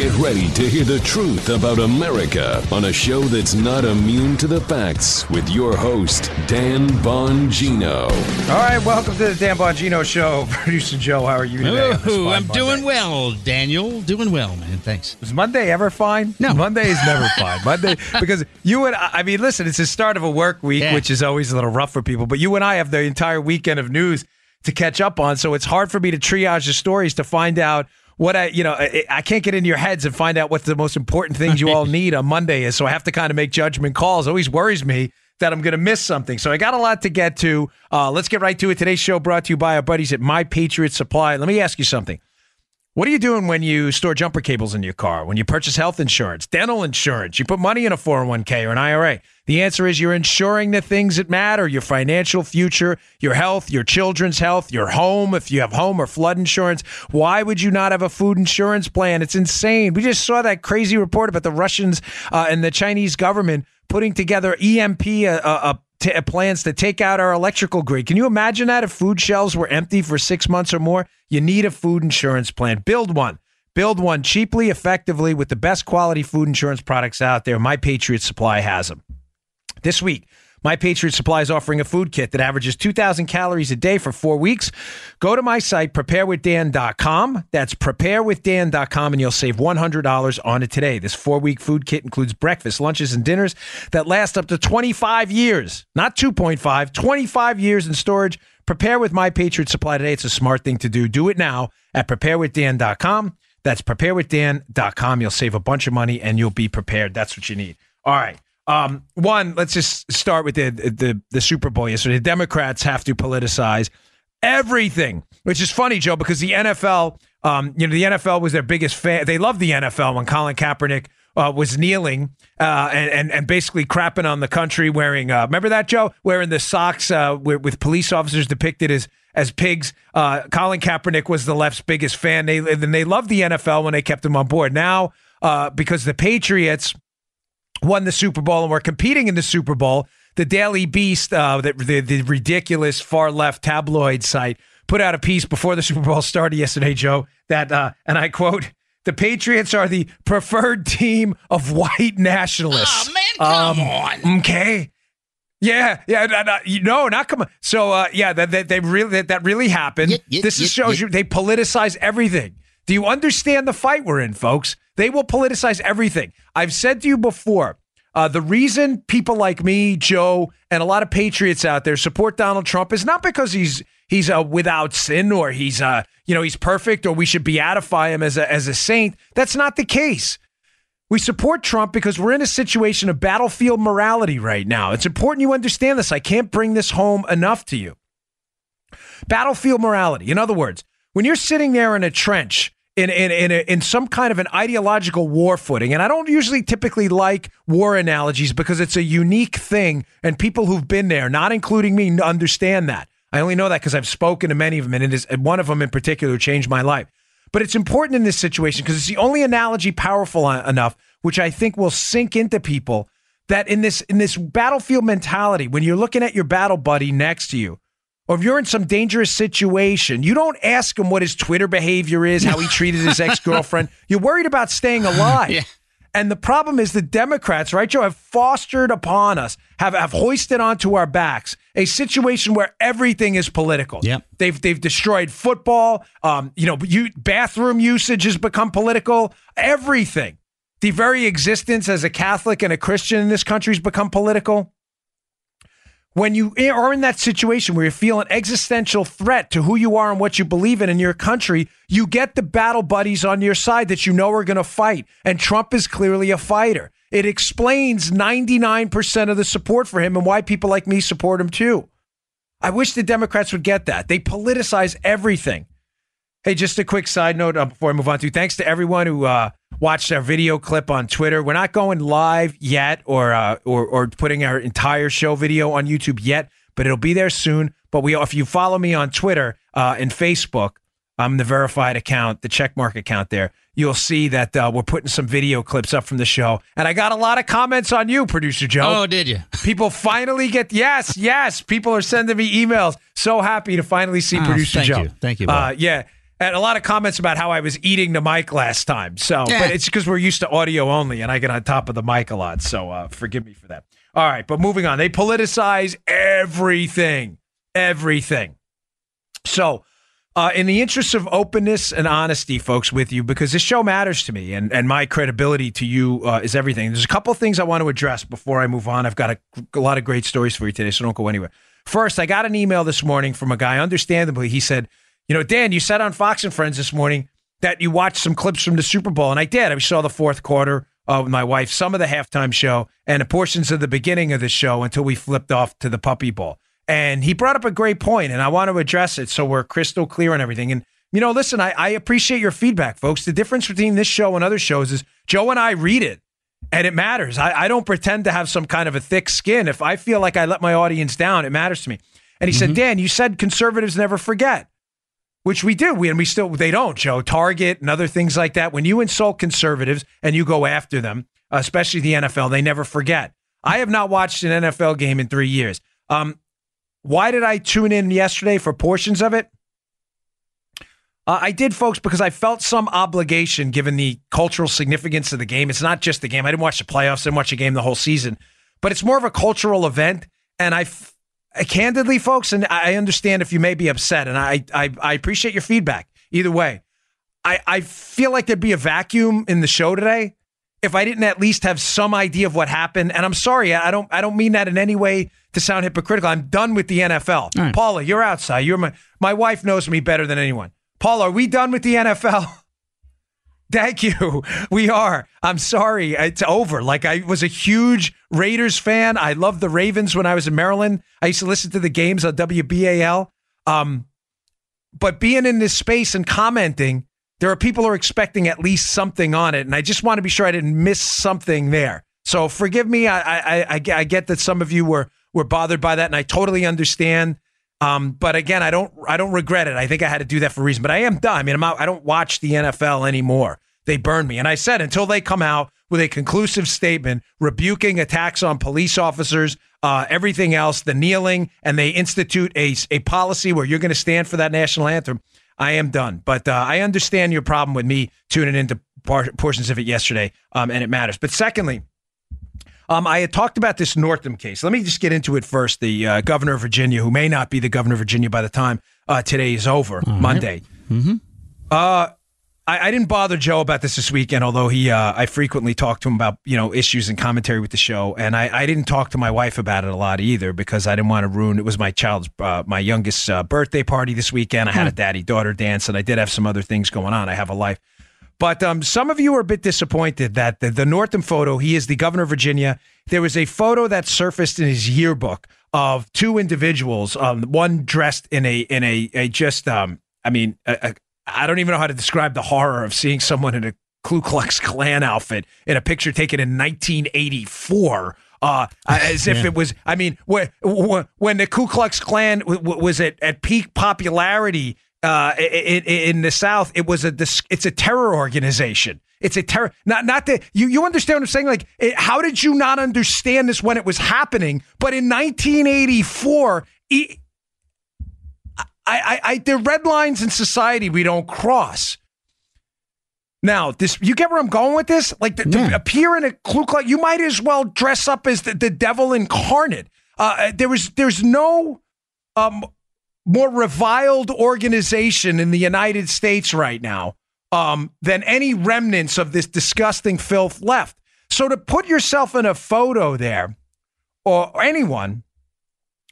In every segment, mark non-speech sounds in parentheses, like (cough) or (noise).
Get ready to hear the truth about America on a show that's not immune to the facts with your host, Dan Bongino. All right, welcome to the Dan Bongino Show. (laughs) Producer Joe, how are you today? Ooh, I'm doing well, Daniel. Doing well, man. Thanks. Is Monday ever fine? No. Monday is never (laughs) fine. Monday, because you and I, I mean, listen, it's the start of a work week, Yeah. which is always a little rough for people, but you and I have the entire weekend of news to catch up on. So it's hard for me to triage the stories to find out what I, you know, I, I can't get into your heads and find out what the most important things you all need on Monday is. So I have to kind of make judgment calls. It always worries me that I'm going to miss something. So I got a lot to get to. Uh, let's get right to it. Today's show brought to you by our buddies at My Patriot Supply. Let me ask you something. What are you doing when you store jumper cables in your car? When you purchase health insurance, dental insurance, you put money in a 401k or an IRA? The answer is you're insuring the things that matter your financial future, your health, your children's health, your home, if you have home or flood insurance. Why would you not have a food insurance plan? It's insane. We just saw that crazy report about the Russians uh, and the Chinese government putting together EMP uh, uh, plans to take out our electrical grid. Can you imagine that if food shelves were empty for six months or more? You need a food insurance plan. Build one. Build one cheaply, effectively, with the best quality food insurance products out there. My Patriot Supply has them. This week, My Patriot Supply is offering a food kit that averages 2,000 calories a day for four weeks. Go to my site, preparewithdan.com. That's preparewithdan.com, and you'll save $100 on it today. This four week food kit includes breakfast, lunches, and dinners that last up to 25 years, not 2.5, 25 years in storage. Prepare with My Patriot Supply today. It's a smart thing to do. Do it now at preparewithdan.com. That's preparewithdan.com. You'll save a bunch of money and you'll be prepared. That's what you need. All right. Um, one, let's just start with the, the the Super Bowl yesterday. The Democrats have to politicize everything, which is funny, Joe, because the NFL, um, you know, the NFL was their biggest fan. They loved the NFL when Colin Kaepernick uh, was kneeling uh, and, and and basically crapping on the country, wearing. Uh, remember that, Joe? Wearing the socks uh, with, with police officers depicted as as pigs. Uh, Colin Kaepernick was the left's biggest fan. They and they loved the NFL when they kept him on board. Now, uh, because the Patriots won the Super Bowl and were competing in the Super Bowl, the Daily Beast, uh, the, the, the ridiculous far left tabloid site, put out a piece before the Super Bowl started yesterday, Joe, that, uh, and I quote, the Patriots are the preferred team of white nationalists. Oh, man, come on. Okay. Yeah, yeah, no, no, you know, not come on. So, uh, yeah, that, that they really that, that really happened. This is shows you they politicize everything. Do you understand the fight we're in, folks? They will politicize everything. I've said to you before. Uh, the reason people like me, Joe, and a lot of patriots out there support Donald Trump is not because he's he's uh, without sin or he's uh, you know he's perfect or we should beatify him as a as a saint. That's not the case. We support Trump because we're in a situation of battlefield morality right now. It's important you understand this. I can't bring this home enough to you. Battlefield morality. In other words, when you're sitting there in a trench in in in, in some kind of an ideological war footing, and I don't usually typically like war analogies because it's a unique thing, and people who've been there, not including me, understand that. I only know that because I've spoken to many of them, and it is one of them in particular changed my life. But it's important in this situation because it's the only analogy powerful enough, which I think will sink into people that in this in this battlefield mentality, when you're looking at your battle buddy next to you, or if you're in some dangerous situation, you don't ask him what his Twitter behavior is, how he treated his (laughs) ex girlfriend. You're worried about staying alive. Yeah. And the problem is the Democrats, right, Joe, have fostered upon us, have, have hoisted onto our backs a situation where everything is political. Yep. They've they've destroyed football. Um, you know, you, bathroom usage has become political. Everything. The very existence as a Catholic and a Christian in this country has become political when you are in that situation where you feel an existential threat to who you are and what you believe in in your country, you get the battle buddies on your side that you know are going to fight. And Trump is clearly a fighter. It explains 99% of the support for him and why people like me support him too. I wish the Democrats would get that. They politicize everything. Hey, just a quick side note uh, before I move on to thanks to everyone who uh, watched our video clip on Twitter. We're not going live yet, or uh, or or putting our entire show video on YouTube yet, but it'll be there soon. But we, if you follow me on Twitter uh, and Facebook, I'm the verified account, the checkmark account there. You'll see that uh, we're putting some video clips up from the show, and I got a lot of comments on you, producer Joe. Oh, did you? (laughs) People finally get yes, yes. People are sending me emails. So happy to finally see Ah, producer thank Joe. you. Thank you, Uh, yeah. And a lot of comments about how I was eating the mic last time. So, Yeah. but it's because we're used to audio only, and I get on top of the mic a lot. So, uh, forgive me for that. All right, but moving on. They politicize everything, everything. So, uh, in the interest of openness and honesty, folks, with you, because this show matters to me and, and my credibility to you uh, is everything. There's a couple things I want to address before I move on. I've got a, a lot of great stories for you today, so don't go anywhere. First, I got an email this morning from a guy, understandably. He said, You know, Dan, you said on Fox and Friends this morning that you watched some clips from the Super Bowl, and I did. I saw the fourth quarter uh, with my wife, some of the halftime show, and portions of the beginning of the show until we flipped off to the Puppy Bowl. And he brought up a great point, and I want to address it so we're crystal clear on everything. And, you know, listen, I, I appreciate your feedback, folks. The difference between this show and other shows is Joe and I read it, and it matters. I, I don't pretend to have some kind of a thick skin. If I feel like I let my audience down, it matters to me. And he said, Dan, you said conservatives never forget, which we do. We, and we still, they don't, Joe. Target and other things like that. When you insult conservatives and you go after them, especially the NFL, they never forget. I have not watched an NFL game in three years. Um, why did I tune in yesterday for portions of it? Uh, I did, folks, because I felt some obligation given the cultural significance of the game. It's not just the game. I didn't watch the playoffs, I didn't watch the game the whole season, but it's more of a cultural event. And I, f- I Uh, candidly, folks, and I understand if you may be upset, and I, I, I appreciate your feedback. Either way, I, I feel like there'd be a vacuum in the show today if I didn't at least have some idea of what happened. And I'm sorry, I don't I don't mean that in any way to sound hypocritical. I'm done with the NFL. right. Paula, you're outside. You're my my wife knows me better than anyone. Paula, are we done with the NFL? (laughs) Thank you. (laughs) We are. I'm sorry. It's over. Like I was a huge Raiders fan. I loved the Ravens when I was in Maryland. I used to listen to the games on WBAL. Um, but being in this space and commenting, there are people who are expecting at least something on it, and I just want to be sure I didn't miss something there. So forgive me. I I, I, I get that some of you were were bothered by that, and I totally understand. Um, but again, I don't I don't regret it. I think I had to do that for a reason. But I am done. I mean, I'm out, I don't watch the NFL anymore. They burned me, and I said until they come out with a conclusive statement rebuking attacks on police officers, uh, everything else, the kneeling, and they institute a a policy where you're going to stand for that national anthem. I am done. But uh, I understand your problem with me tuning into portions of it yesterday, um, and it matters. But secondly, um, I had talked about this Northam case. Let me just get into it first. The uh, governor of Virginia, who may not be the governor of Virginia by the time uh, today is over, Monday. Uh, I, I didn't bother Joe about this this weekend, although he, uh, I frequently talk to him about you know issues and commentary with the show, and I, I didn't talk to my wife about it a lot either because I didn't want to ruin. It was my child's, uh, my youngest uh, birthday party this weekend. I had a daddy daughter dance, and I did have some other things going on. I have a life. But um, some of you are a bit disappointed that the, the Northam photo, he is the governor of Virginia. There was a photo that surfaced in his yearbook of two individuals, um, one dressed in a in a, a just um, I mean, I don't even know how to describe the horror of seeing someone in a Ku Klux Klan outfit in a picture taken in 1984. Uh, (laughs) as if it was, I mean, when, when the Ku Klux Klan w- w- was at, at peak popularity uh, in, in the South, it was a dis- it's a terror organization. It's a terror. Not not that you you understand what I'm saying. Like, it, how did you not understand this when it was happening? But in 1984, e- I, I, I there are red lines in society we don't cross. Now, this you get where I'm going with this? Like to, to appear in a Ku Klux, you might as well dress up as the, the devil incarnate. Uh, there was there's no um, more reviled organization in the United States right now um, than any remnants of this disgusting filth left. So to put yourself in a photo there, or, or anyone,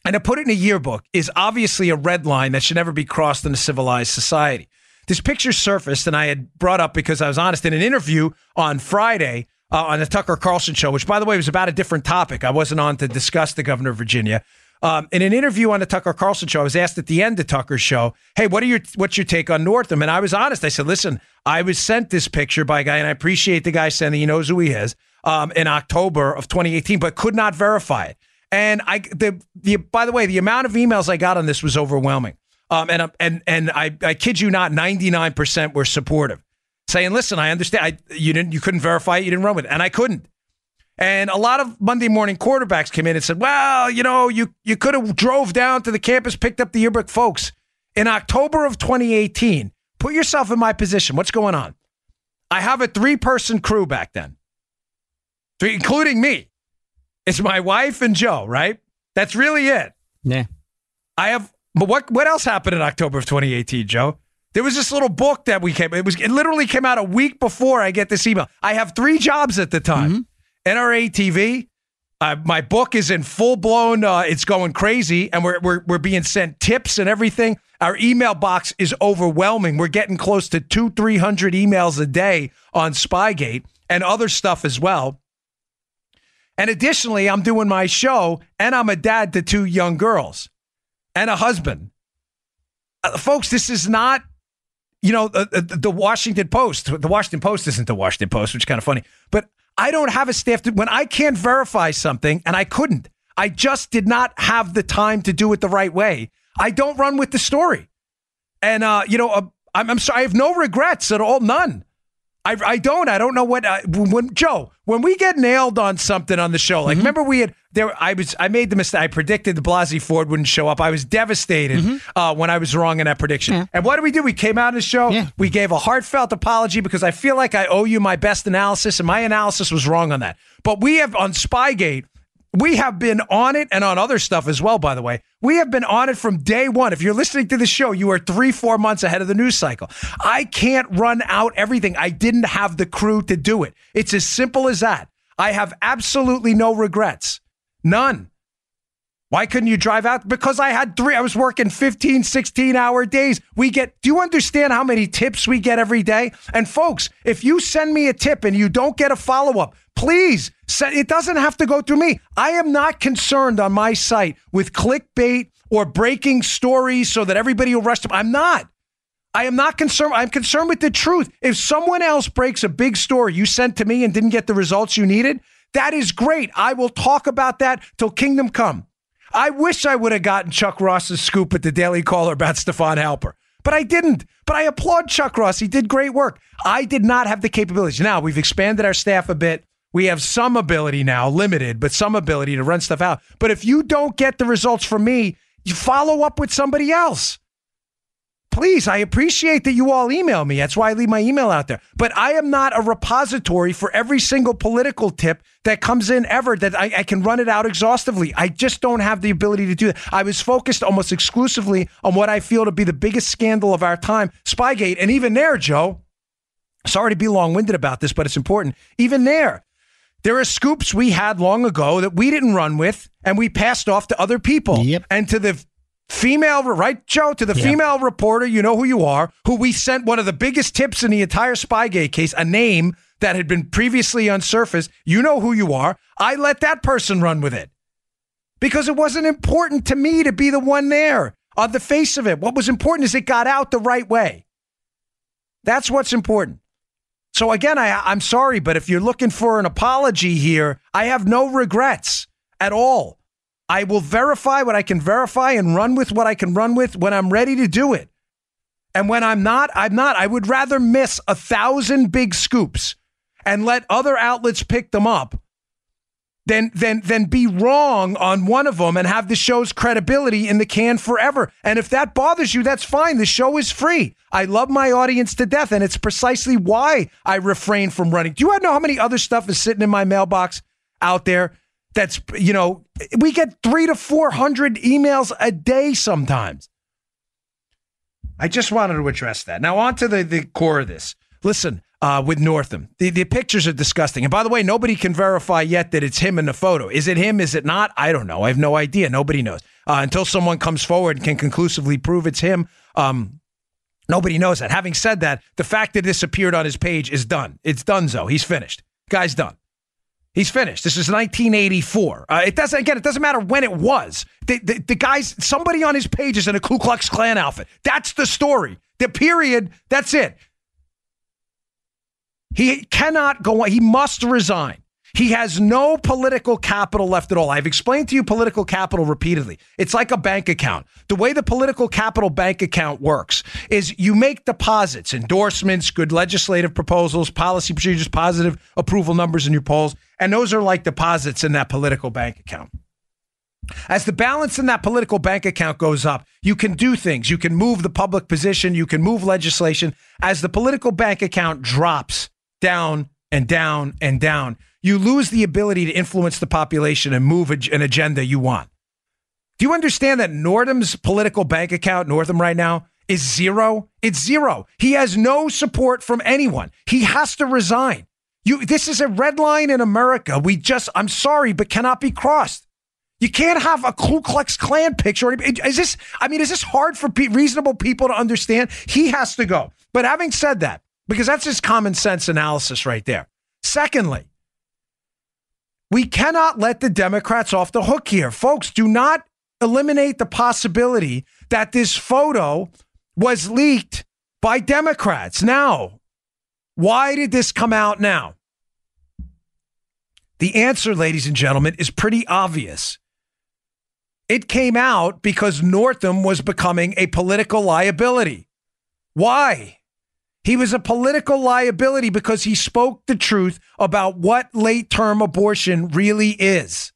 and to put it in a yearbook is obviously a red line that should never be crossed in a civilized society. This picture surfaced, and I had brought up because I was honest in an interview on Friday uh, on the Tucker Carlson show, which, by the way, was about a different topic. I wasn't on to discuss the governor of Virginia. Um, in an interview on the Tucker Carlson show, I was asked at the end of Tucker's show, "Hey, what are your what's your take on Northam?" And I was honest. I said, "Listen, I was sent this picture by a guy, and I appreciate the guy sending. He knows who he is." Um, in October of 2018, but could not verify it. And I, the, the, by the way, the amount of emails I got on this was overwhelming. Um, and, and, and I, I kid you not, 99% were supportive saying, listen, I understand. I, you didn't, you couldn't verify it. You didn't run with it. And I couldn't. And a lot of Monday morning quarterbacks came in and said, well, you know, you, you could have drove down to the campus, picked up the yearbook folks in October of 2018 put yourself in my position. What's going on? I have a three person crew back then, three, including me. It's my wife and Joe, right? That's really it. Yeah. I have, but what what else happened in October of 2018, Joe? There was this little book that we came. It was it literally came out a week before I get this email. I have three jobs at the time. Mm-hmm. NRA TV. Uh, my book is in full blown. Uh, it's going crazy, and we're, we're we're being sent tips and everything. Our email box is overwhelming. We're getting close to two three hundred emails a day on Spygate and other stuff as well. And additionally, I'm doing my show, and I'm a dad to two young girls and a husband. Uh, folks, this is not, you know, the, the, the Washington Post. The Washington Post isn't the Washington Post, which is kind of funny. But I don't have a staff to, when I can't verify something, and I couldn't, I just did not have the time to do it the right way. I don't run with the story. And, uh, you know, uh, I'm, I'm sorry, I have no regrets at all, none. I, I don't. I don't know what. Uh, I, when Joe, when we get nailed on something on the show, like mm-hmm. remember we had there. I was. I made the mistake. I predicted the Blasey Ford wouldn't show up. I was devastated mm-hmm. uh, when I was wrong in that prediction. And what did we do? We came out of the show. Yeah. We gave a heartfelt apology because I feel like I owe you my best analysis, and my analysis was wrong on that. But we have on Spygate. We have been on it and on other stuff as well, by the way. We have been on it from day one. If you're listening to the show, you are three, four months ahead of the news cycle. I can't run out everything. I didn't have the crew to do it. It's as simple as that. I have absolutely no regrets. None. Why couldn't you drive out? Because I had three. I was working 15, 16 hour days. We get, do you understand how many tips we get every day? And folks, if you send me a tip and you don't get a follow up, please, send, it doesn't have to go through me. I am not concerned on my site with clickbait or breaking stories so that everybody will rush to. I'm not. I am not concerned. I'm concerned with the truth. If someone else breaks a big story you sent to me and didn't get the results you needed, that is great. I will talk about that till kingdom come. I wish I would have gotten Chuck Ross's scoop at the Daily Caller about (laughs) Stefan Halper, but I didn't. But I applaud Chuck Ross. He did great work. I did not have the capabilities. Now we've expanded our staff a bit. We have some ability now, limited, but some ability to run stuff out. But if you don't get the results from me, you follow up with somebody else. Please, I appreciate that you all email me. That's why I leave my email out there. But I am not a repository for every single political tip that comes in ever that I, I can run it out exhaustively. I just don't have the ability to do that. I was focused almost exclusively on what I feel to be the biggest scandal of our time, Spygate. And even there, Joe, sorry to be long winded about this, but it's important. Even there, there are scoops we had long ago that we didn't run with and we passed off to other people. Yep. And to the female, right, Joe? To the Yeah. female reporter, you know who you are, who we sent one of the biggest tips in the entire Spygate case, a name that had been previously unsurfaced. You know who you are. I let that person run with it because it wasn't important to me to be the one there on the face of it. What was important is it got out the right way. That's what's important. So again, I, I'm sorry, but if you're looking for an apology here, I have no regrets at all. I will verify what I can verify and run with what I can run with when I'm ready to do it. And when I'm not, I'm not. I would rather miss a thousand big scoops and let other outlets pick them up than than than be wrong on one of them and have the show's credibility in the can forever. And if that bothers you, that's fine. The show is free. I love my audience to death, and it's precisely why I refrain from running. Do you know how many other stuff is sitting in my mailbox out there? That's you know, we get three to four hundred emails a day sometimes. I just wanted to address that. Now, on to the, the core of this. Listen, uh, with Northam, the, the pictures are disgusting. And by the way, nobody can verify yet that it's him in the photo. Is it him? Is it not? I don't know. I have no idea. Nobody knows. Uh, until someone comes forward and can conclusively prove it's him, um, nobody knows that. Having said that, the fact that this appeared on his page is done. It's done, so he's finished. Guy's done. He's finished. This is 1984. Uh, it doesn't again. It doesn't matter when it was. The, the the guy's somebody on his page is in a Ku Klux Klan outfit. That's the story. The period. That's it. He cannot go on. He must resign. He has no political capital left at all. I've explained to you political capital repeatedly. It's like a bank account. The way the political capital bank account works is you make deposits, endorsements, good legislative proposals, policy procedures, positive approval numbers in your polls, and those are like deposits in that political bank account. As the balance in that political bank account goes up, you can do things. You can move the public position. You can move legislation. As the political bank account drops down and down and down, you lose the ability to influence the population and move an agenda you want. Do you understand that Northam's political bank account, Northam right now, is zero? It's zero. He has no support from anyone. He has to resign. You, this is a red line in America. We just, I'm sorry, but cannot be crossed. You can't have a Ku Klux Klan picture. Is this, I mean, is this hard for reasonable people to understand? He has to go. But having said that, because that's just common sense analysis right there. Secondly, we cannot let the Democrats off the hook here. Folks, do not eliminate the possibility that this photo was leaked by Democrats. Now, why did this come out now? The answer, ladies and gentlemen, is pretty obvious. It came out because Northam was becoming a political liability. Why? He was a political liability because he spoke the truth about what late term abortion really is.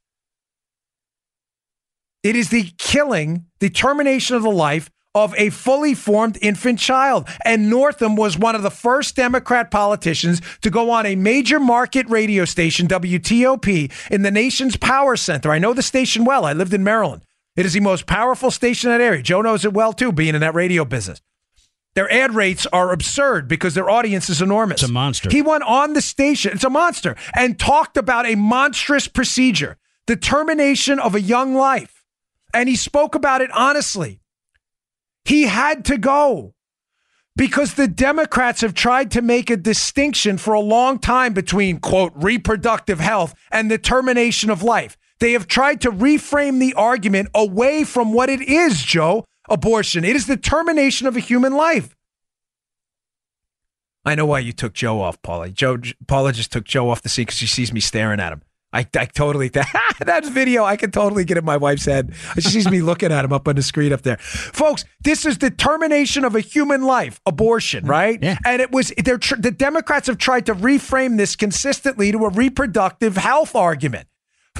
It is the killing, the termination of the life of a fully formed infant child. And Northam was one of the first Democrat politicians to go on a major market radio station, WTOP, in the nation's power center. I know the station well. I lived in Maryland. It is the most powerful station in that area. Joe knows it well, too, being in that radio business. Their ad rates are absurd because their audience is enormous. It's a monster. He went on the station, it's a monster, and talked about a monstrous procedure, the termination of a young life. And he spoke about it honestly. He had to go because the Democrats have tried to make a distinction for a long time between, quote, reproductive health and the termination of life. They have tried to reframe the argument away from what it is, Joe abortion. It is the termination of a human life. I know why you took Joe off, Paula. Joe, Paula just took Joe off the scene because she sees me staring at him. I, I totally that (laughs) that video I can totally get in my wife's head. She sees me looking at him up on the screen up there, folks. This is the termination of a human life, abortion, mm, right? Yeah. And it was they're the Democrats have tried to reframe this consistently to a reproductive health argument.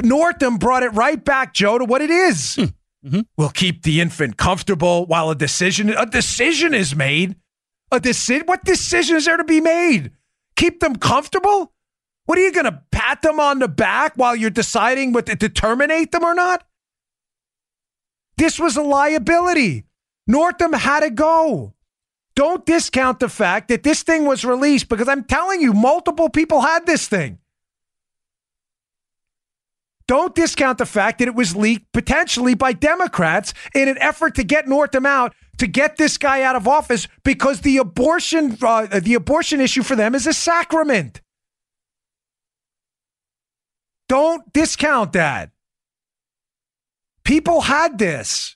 Northam brought it right back, Joe, to what it is. Hmm. Hmm. Mm-hmm. We'll keep the infant comfortable while a decision a decision is made. A decision. What decision is there to be made? Keep them comfortable. What are you going to pat them on the back while you're deciding to, to terminate them or not? This was a liability. Northam had to go. Don't discount the fact that this thing was released because I'm telling you, multiple people had this thing. Don't discount the fact that it was leaked potentially by Democrats in an effort to get Northam out, to get this guy out of office, because the abortion uh, the abortion issue for them is a sacrament. Don't discount that. People had this.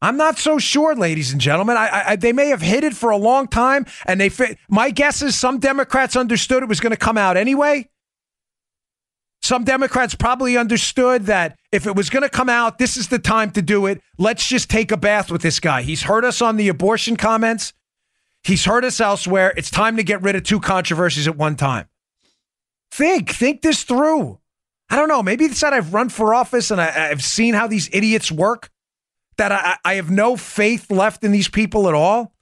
I'm not so sure, ladies and gentlemen. I, I, they may have hid it for a long time, and they. My guess is some Democrats understood it was going to come out anyway. Some Democrats probably understood that if it was going to come out, this is the time to do it. Let's just take a bath with this guy. He's hurt us on the abortion comments. He's hurt us elsewhere. It's time to get rid of two controversies at one time. Think, think this through. I don't know. Maybe it's that I've run for office and I, have seen how these idiots work, that I, I have no faith left in these people at all.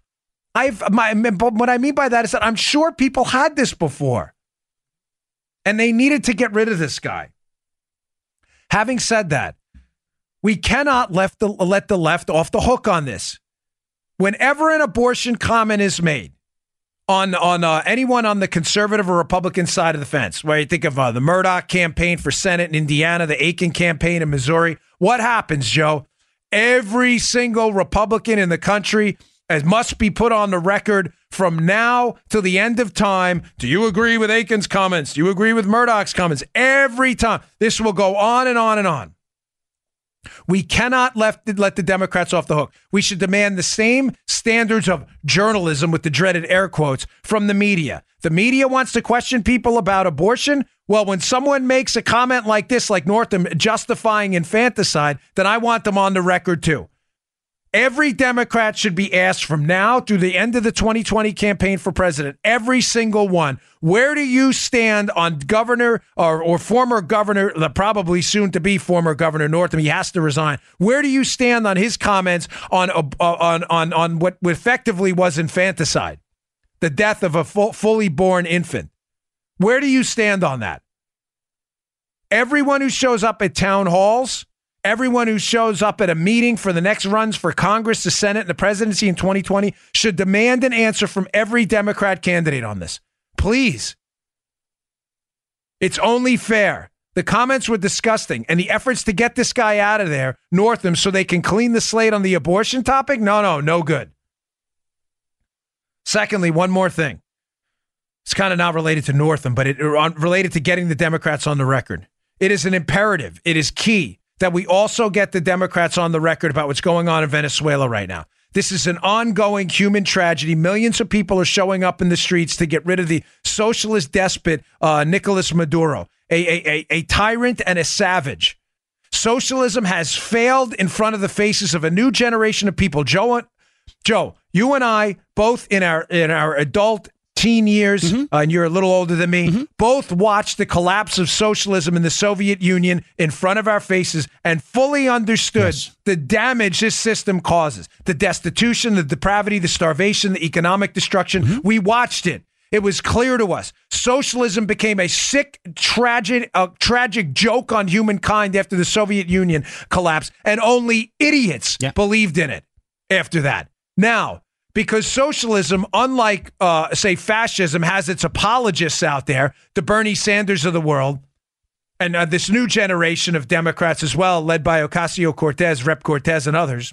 I've my what I mean by that is that I'm sure people had this before and they needed to get rid of this guy. Having said that, we cannot left the, let the left off the hook on this. Whenever an abortion comment is made on on uh, anyone on the conservative or Republican side of the fence, where you think of uh, the Mourdock campaign for Senate in Indiana, the Akin campaign in Missouri, what happens, Joe? Every single Republican in the country must be put on the record from now till the end of time. Do you agree with Akin's comments? Do you agree with Mourdock's comments? Every time. This will go on and on and on. We cannot left, let the Democrats off the hook. We should demand the same standards of journalism with the dreaded air quotes from the media. The media wants to question people about abortion. Well, when someone makes a comment like this, like Northam justifying infanticide, then I want them on the record too. Every Democrat should be asked from now through the end of the 2020 campaign for president, every single one, where do you stand on governor or, or former governor, the probably soon to be former governor Northam? He has to resign. Where do you stand on his comments on, uh, on, on, on what effectively was infanticide, the death of a full, fully born infant? Where do you stand on that? Everyone who shows up at town halls, everyone who shows up at a meeting for the next runs for Congress, the Senate, and the presidency in 2020 should demand an answer from every Democrat candidate on this. Please. It's only fair. The comments were disgusting, and the efforts to get this guy out of there, Northam, so they can clean the slate on the abortion topic, no, no, no good. Secondly, one more thing. It's kind of not related to Northam, but it uh, related to getting the Democrats on the record. It is an imperative. It is key that we also get the Democrats on the record about what's going on in Venezuela right now. This is an ongoing human tragedy. Millions of people are showing up in the streets to get rid of the socialist despot, uh, Nicolas Maduro, a, a, a, tyrant and a savage. Socialism has failed in front of the faces of a new generation of people. Joe, Joe, you and I, both in our in our adult teen years, mm-hmm. uh, and you're a little older than me, mm-hmm. both watched the collapse of socialism in the Soviet Union in front of our faces and fully understood yes. the damage this system causes the destitution, the depravity, the starvation, the economic destruction. Mm-hmm. We watched it. It was clear to us. Socialism became a sick, tragic, a tragic joke on humankind after the Soviet Union collapsed, and only idiots yeah. believed in it after that. Now, because socialism, unlike, uh, say, fascism, has its apologists out there, the Bernie Sanders of the world, and uh, this new generation of Democrats as well, led by Ocasio Cortez, Rep Cortez, and others.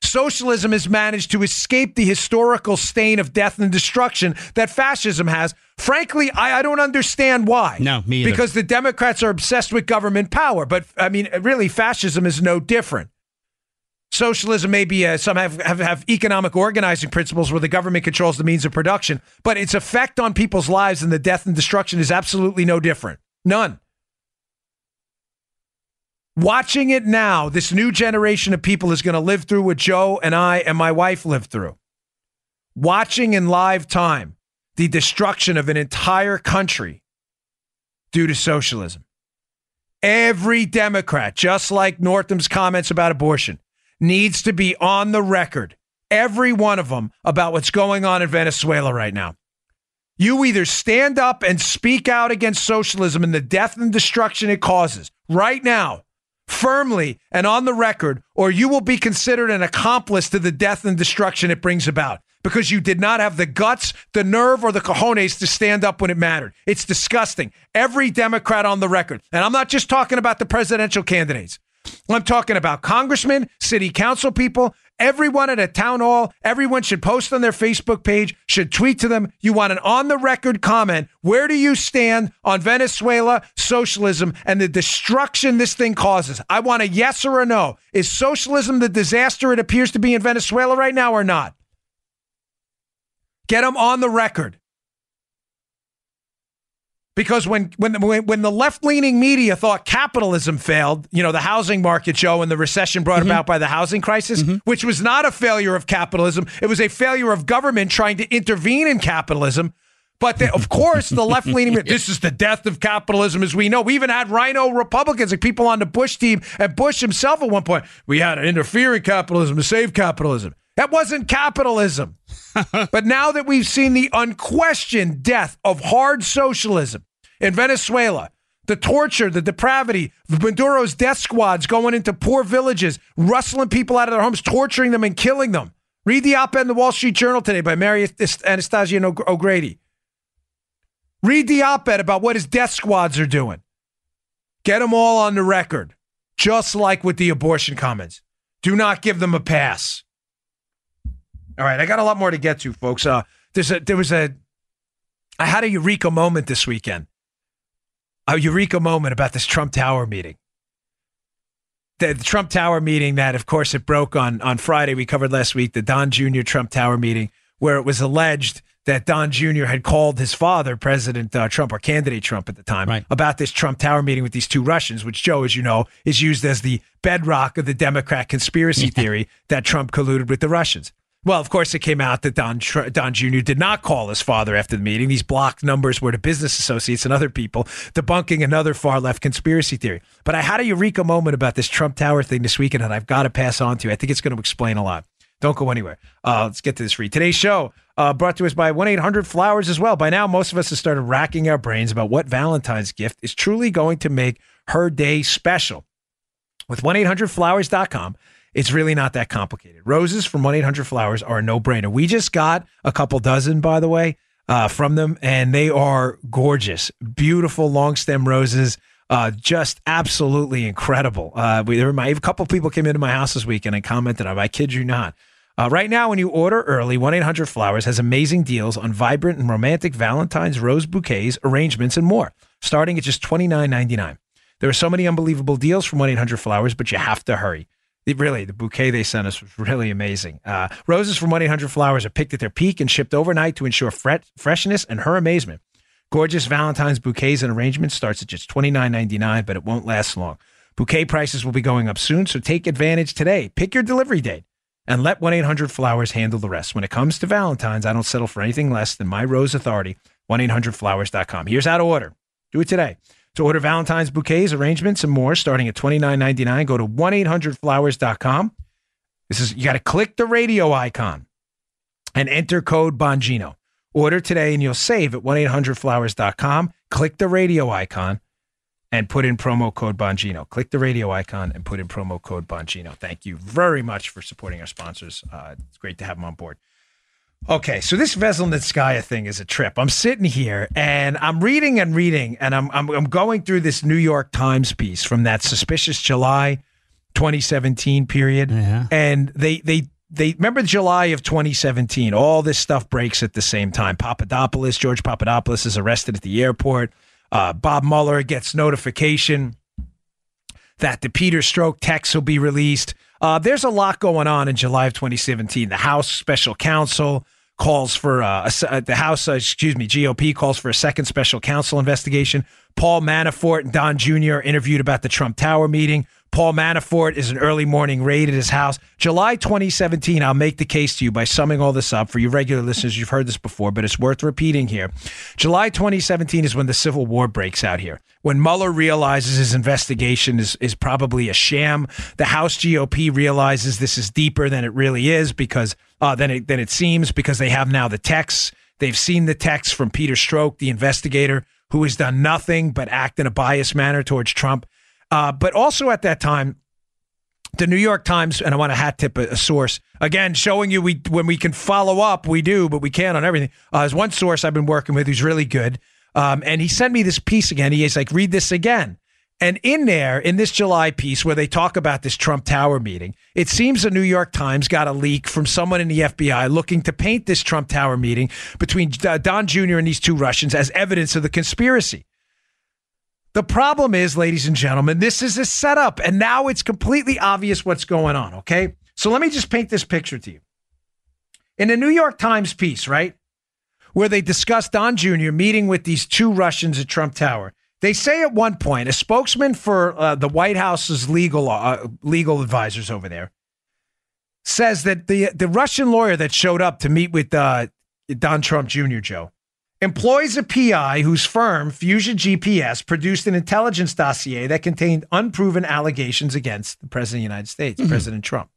Socialism has managed to escape the historical stain of death and destruction that fascism has. Frankly, I, I don't understand why. No, me either. Because the Democrats are obsessed with government power. But I mean, really, fascism is no different. Socialism may be a, some have, have, have economic organizing principles where the government controls the means of production, but its effect on people's lives and the death and destruction is absolutely no different. None. Watching it now, this new generation of people is going to live through what Joe and I and my wife lived through. Watching in live time the destruction of an entire country due to socialism. Every Democrat, just like Northam's comments about abortion, needs to be on the record, every one of them, about what's going on in Venezuela right now. You either stand up and speak out against socialism and the death and destruction it causes right now, firmly and on the record, or you will be considered an accomplice to the death and destruction it brings about because you did not have the guts, the nerve, or the cojones to stand up when it mattered. It's disgusting. Every Democrat on the record, and I'm not just talking about the presidential candidates. I'm talking about congressmen, city council people, everyone at a town hall. Everyone should post on their Facebook page, should tweet to them. You want an on the record comment. Where do you stand on Venezuela, socialism, and the destruction this thing causes? I want a yes or a no. Is socialism the disaster it appears to be in Venezuela right now or not? Get them on the record. Because when when when the left leaning media thought capitalism failed, you know the housing market show and the recession brought mm-hmm. about by the housing crisis, mm-hmm. which was not a failure of capitalism, it was a failure of government trying to intervene in capitalism. But the, of course, the (laughs) left leaning this is the death of capitalism as we know. We even had RINO Republicans, like people on the Bush team, and Bush himself at one point. We had to interfere in capitalism to save capitalism. That wasn't capitalism. (laughs) but now that we've seen the unquestioned death of hard socialism in Venezuela, the torture, the depravity, Maduro's death squads going into poor villages, rustling people out of their homes, torturing them and killing them. Read the op ed in the Wall Street Journal today by Mary Anastasia O'Grady. Read the op ed about what his death squads are doing. Get them all on the record, just like with the abortion comments. Do not give them a pass. All right, I got a lot more to get to, folks. Uh, there's a there was a I had a eureka moment this weekend. A eureka moment about this Trump Tower meeting. The, the Trump Tower meeting that, of course, it broke on on Friday. We covered last week the Don Jr. Trump Tower meeting where it was alleged that Don Jr. had called his father, President uh, Trump, or candidate Trump at the time, Right. about this Trump Tower meeting with these two Russians, which Joe, as you know, is used as the bedrock of the Democrat conspiracy (laughs) theory that Trump colluded with the Russians. Well, of course, it came out that Don Don Jr. did not call his father after the meeting. These blocked numbers were to business associates and other people, debunking another far left conspiracy theory. But I had a eureka moment about this Trump Tower thing this weekend, and I've got to pass on to you. I think it's going to explain a lot. Don't go anywhere. Uh, let's get to this read. Today's show uh, brought to us by 1 800 Flowers as well. By now, most of us have started racking our brains about what Valentine's gift is truly going to make her day special. With 1 800flowers.com, it's really not that complicated. Roses from 1 800 Flowers are a no brainer. We just got a couple dozen, by the way, uh, from them, and they are gorgeous. Beautiful long stem roses. Uh, just absolutely incredible. Uh, we, my, a couple people came into my house this weekend and I commented on. I kid you not. Uh, right now, when you order early, 1 800 Flowers has amazing deals on vibrant and romantic Valentine's rose bouquets, arrangements, and more, starting at just $29.99. There are so many unbelievable deals from 1 800 Flowers, but you have to hurry. Really, the bouquet they sent us was really amazing. Uh, roses from 1 800 Flowers are picked at their peak and shipped overnight to ensure fre- freshness and her amazement. Gorgeous Valentine's bouquets and arrangements starts at just $29.99, but it won't last long. Bouquet prices will be going up soon, so take advantage today. Pick your delivery date and let 1 800 Flowers handle the rest. When it comes to Valentine's, I don't settle for anything less than my Rose Authority, 1 800flowers.com. Here's how to order. Do it today. To order Valentine's bouquets, arrangements, and more starting at $29.99, go to 1 800flowers.com. This is, you got to click the radio icon and enter code Bongino. Order today and you'll save at 1 800flowers.com. Click the radio icon and put in promo code Bongino. Click the radio icon and put in promo code Bongino. Thank you very much for supporting our sponsors. Uh, it's great to have them on board. Okay, so this Veselnitskaya thing is a trip. I'm sitting here and I'm reading and reading, and I'm, I'm I'm going through this New York Times piece from that suspicious July 2017 period, Yeah. and they they they remember July of 2017. All this stuff breaks at the same time. Papadopoulos, George Papadopoulos, is arrested at the airport. Uh, Bob Mueller gets notification that the Peter Strzok text will be released. Uh, there's a lot going on in July of 2017. The House Special Counsel calls for uh, a uh, the House, uh, excuse me, GOP calls for a second special counsel investigation. Paul Manafort and Don Jr. interviewed about the Trump Tower meeting. Paul Manafort is an early morning raid at his house. July 2017, I'll make the case to you by summing all this up. For you regular listeners, you've heard this before, but it's worth repeating here. July 2017 is when the Civil War breaks out here. When Mueller realizes his investigation is, is probably a sham, the House GOP realizes this is deeper than it really is because uh, than it than it seems because they have now the texts. They've seen the texts from Peter Strzok, the investigator, who has done nothing but act in a biased manner towards Trump. Uh, but also at that time, the New York Times, and I want to hat tip a, a source again, showing you we when we can follow up, we do, but we can't on everything. Uh, there's one source I've been working with who's really good, um, and he sent me this piece again. He's like, read this again. And in there, in this July piece where they talk about this Trump Tower meeting, it seems the New York Times got a leak from someone in the FBI looking to paint this Trump Tower meeting between uh, Don Jr. and these two Russians as evidence of the conspiracy. The problem is, ladies and gentlemen, this is a setup, and now it's completely obvious what's going on, okay? So let me just paint this picture to you. In a New York Times piece, right, where they discuss Don Jr. meeting with these two Russians at Trump Tower, they say at one point, a spokesman for uh, the White House's legal uh, legal advisors over there says that the the Russian lawyer that showed up to meet with uh, Don Trump Jr. Joe employs a PI whose firm, Fusion GPS, produced an intelligence dossier that contained unproven allegations against the President of the United States, President Trump.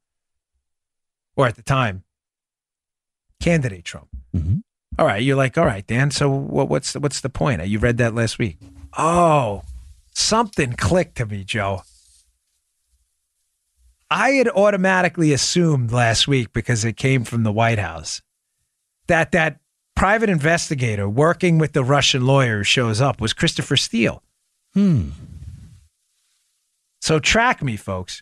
Or at the time, candidate Trump. Mhm. All right, you're like, all right, Dan. So what, what's the, what's the point? You read that last week. Oh, something clicked to me, Joe. I had automatically assumed last week because it came from the White House that that private investigator working with the Russian lawyer who shows up was Christopher Steele. Hmm. So track me, folks.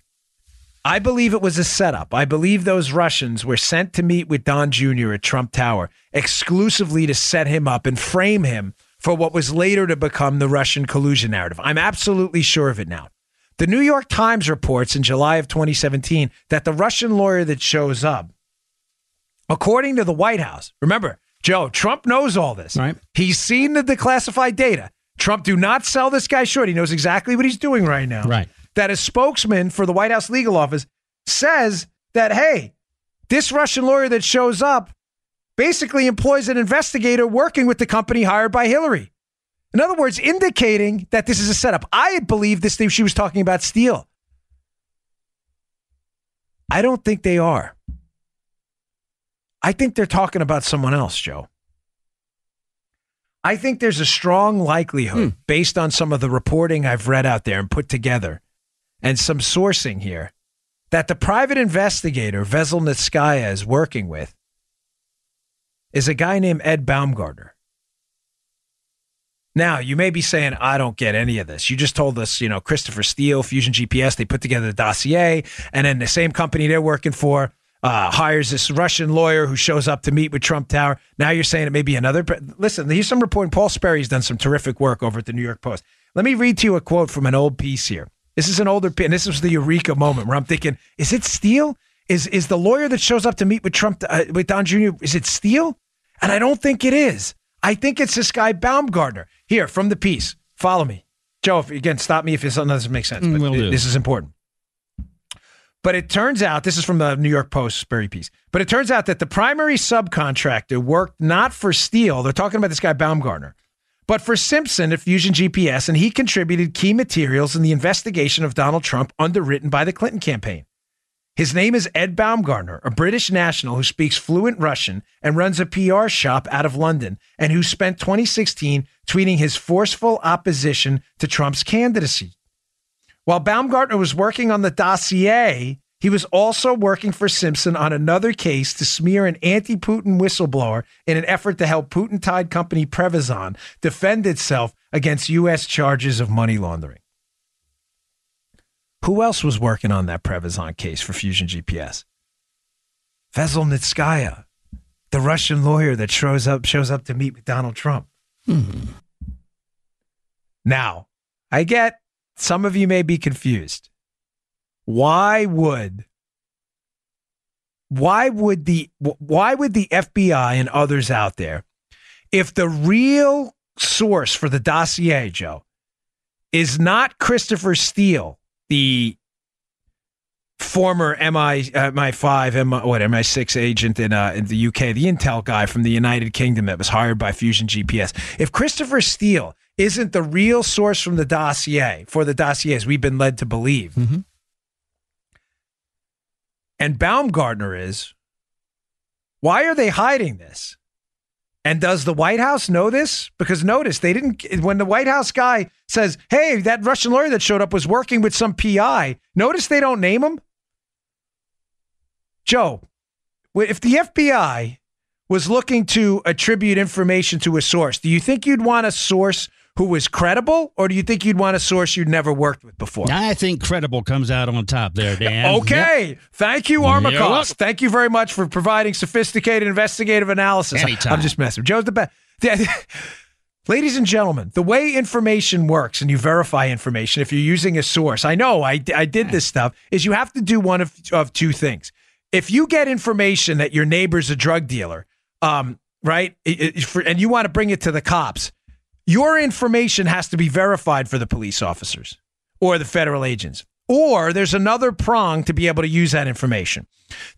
I believe it was a setup. I believe those Russians were sent to meet with Don Jr. at Trump Tower exclusively to set him up and frame him for what was later to become the Russian collusion narrative. I'm absolutely sure of it now. The New York Times reports in July of 2017 that the Russian lawyer that shows up, according to the White House, remember, Joe, Trump knows all this. Right. He's seen the declassified data. Trump do not sell this guy short. He knows exactly what he's doing right now. Right. That a spokesman for the White House legal office says that, hey, this Russian lawyer that shows up basically employs an investigator working with the company hired by Hillary. In other words, indicating that this is a setup. I had believed this thing she was talking about Steele. I don't think they are. I think they're talking about someone else, Joe. I think there's a strong likelihood, hmm. based on some of the reporting I've read out there and put together, and some sourcing here, that the private investigator Veselnitskaya is working with is a guy named Ed Baumgartner. Now, you may be saying, I don't get any of this. You just told us, you know, Christopher Steele, Fusion GPS, they put together the dossier, and then the same company they're working for uh, hires this Russian lawyer who shows up to meet with Trump Tower. Now you're saying it may be another. But listen, here's some reporting. Paul Sperry's done some terrific work over at the New York Post. Let me read to you a quote from an old piece here. This is an older piece, and this was the eureka moment where I'm thinking, is it Steele? Is is the lawyer that shows up to meet with Trump uh, with Don Jr. Is it Steele? And I don't think it is. I think it's this guy Baumgartner. Here from the piece. Follow me, Joe. If, again, stop me if something doesn't make sense. But will do. this is important. But it turns out this is from the New York Post Sperry piece. But it turns out that the primary subcontractor worked not for Steele. They're talking about this guy Baumgartner, but for Simpson at Fusion GPS, and he contributed key materials in the investigation of Donald Trump underwritten by the Clinton campaign. His name is Ed Baumgartner, a British national who speaks fluent Russian and runs a PR shop out of London, and who spent 2016 tweeting his forceful opposition to Trump's candidacy. While Baumgartner was working on the dossier, he was also working for Simpson on another case to smear an anti Putin whistleblower in an effort to help Putin tied company Prevezon defend itself against U.S. charges of money laundering. Who else was working on that Prevezon case for Fusion GPS? Veselnitskaya, the Russian lawyer that shows up shows up to meet with Donald Trump. Hmm. Now, I get some of you may be confused. Why would why would the why would the FBI and others out there if the real source for the dossier, Joe, is not Christopher Steele, the former MI uh, MI5 M what MI6 agent in uh, in the UK, the intel guy from the United Kingdom that was hired by Fusion GPS. If Christopher Steele isn't the real source from the dossier for the dossiers we've been led to believe, mm-hmm. and Baumgartner is, why are they hiding this? And does the White House know this? Because notice they didn't, when the White House guy says, hey, that Russian lawyer that showed up was working with some PI, notice they don't name him? Joe, if the FBI was looking to attribute information to a source, do you think you'd want a source who was credible, or do you think you'd want a source you'd never worked with before? I think credible comes out on top there, Dan. (laughs) Okay. Thank you, Armacost. Thank you very much for providing sophisticated investigative analysis. Anytime. I'm just messing. Joe's the best. (laughs) Ladies and gentlemen, the way information works and you verify information if you're using a source, I know I, I did this stuff, is you have to do one of, of two things. If you get information that your neighbor's a drug dealer, um, right, it- it- for- and you want to bring it to the cops, your information has to be verified for the police officers or the federal agents. Or there's another prong to be able to use that information.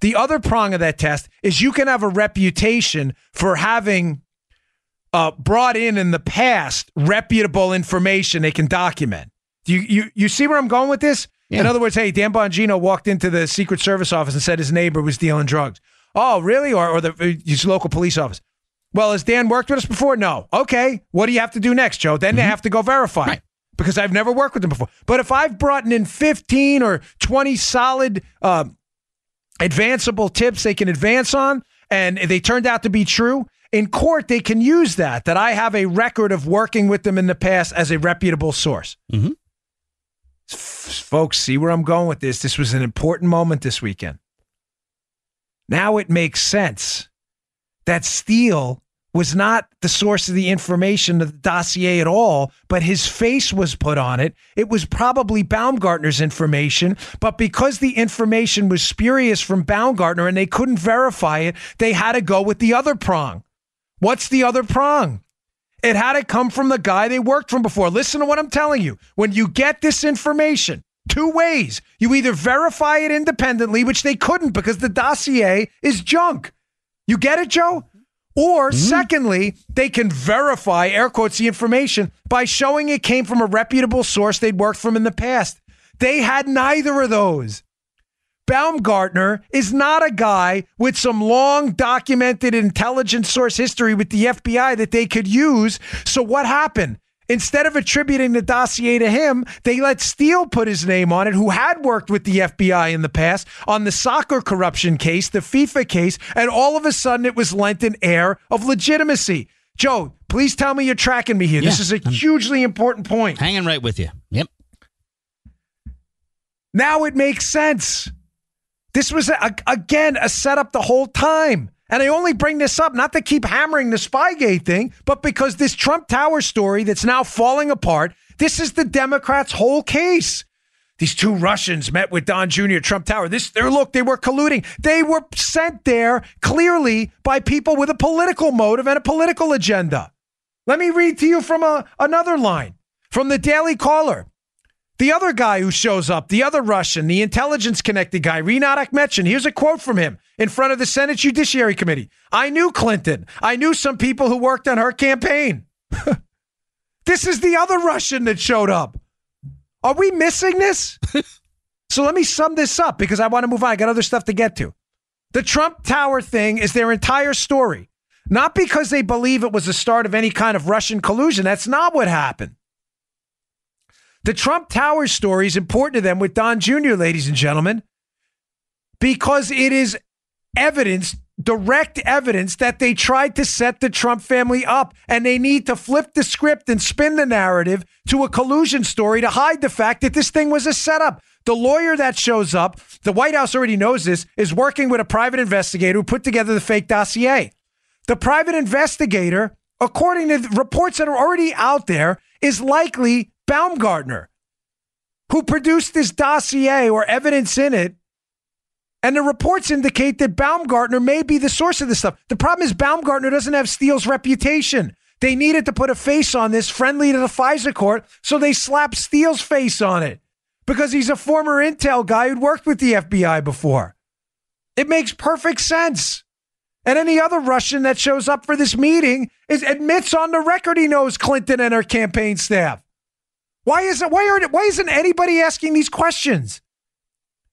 The other prong of that test is you can have a reputation for having uh, brought in in the past reputable information they can document. Do you, you, you see where I'm going with this? In other words, hey, Dan Bongino walked into the Secret Service office and said his neighbor was dealing drugs. Oh, really? Or, or the uh, his local police office. Well, has Dan worked with us before? No. Okay. What do you have to do next, Joe? Then they have to go verify Right. because I've never worked with them before. But if I've brought in 15 or 20 solid uh, advanceable tips they can advance on and they turned out to be true, in court, they can use that, that I have a record of working with them in the past as a reputable source. Mhm. F- Folks, see where I'm going with this. This was an important moment this weekend. Now it makes sense that Steele was not the source of the information of the dossier at all, but his face was put on it. It was probably Baumgartner's information, but because the information was spurious from Baumgartner and they couldn't verify it, they had to go with the other prong. What's the other prong? It had to come from the guy they worked from before. Listen to what I'm telling you. When you get this information, two ways. You either verify it independently, which they couldn't because the dossier is junk. You get it, Joe? Or mm-hmm. secondly, they can verify, air quotes, the information by showing it came from a reputable source they'd worked from in the past. They had neither of those. Baumgartner is not a guy with some long documented intelligence source history with the FBI that they could use. So what happened? Instead of attributing the dossier to him, they let Steele put his name on it, who had worked with the FBI in the past on the soccer corruption case, the FIFA case, and all of a sudden it was lent an air of legitimacy. Joe, please tell me you're tracking me here. Yeah, this is a I'm hugely important point. Hanging right with you. Yep. Now it makes sense. This was, a, again, a setup the whole time. And I only bring this up not to keep hammering the Spygate thing, but because this Trump Tower story that's now falling apart, this is the Democrats' whole case. These two Russians met with Don Jr. Trump Tower. This, look, they were colluding. They were sent there clearly by people with a political motive and a political agenda. Let me read to you from a, another line from the Daily Caller. The other guy who shows up, the other Russian, the intelligence connected guy, Rinat Akhmetshin. Here's a quote from him in front of the Senate Judiciary Committee. I knew Clinton. I knew some people who worked on her campaign. (laughs) this is the other Russian that showed up. Are we missing this? (laughs) so let me sum this up because I want to move on. I got other stuff to get to. The Trump Tower thing is their entire story. Not because they believe it was the start of any kind of Russian collusion. That's not what happened. The Trump Tower story is important to them with Don Jr., ladies and gentlemen, because it is evidence, direct evidence that they tried to set the Trump family up and they need to flip the script and spin the narrative to a collusion story to hide the fact that this thing was a setup. The lawyer that shows up, the White House already knows this, is working with a private investigator who put together the fake dossier. The private investigator, according to reports that are already out there, is likely Baumgartner, who produced this dossier or evidence in it. And the reports indicate that Baumgartner may be the source of this stuff. The problem is Baumgartner doesn't have Steele's reputation. They needed to put a face on this friendly to the FISA court, so they slapped Steele's face on it because he's a former intel guy who'd worked with the FBI before. It makes perfect sense. And any other Russian that shows up for this meeting is admits on the record he knows Clinton and her campaign staff. Why isn't why are why isn't anybody asking these questions?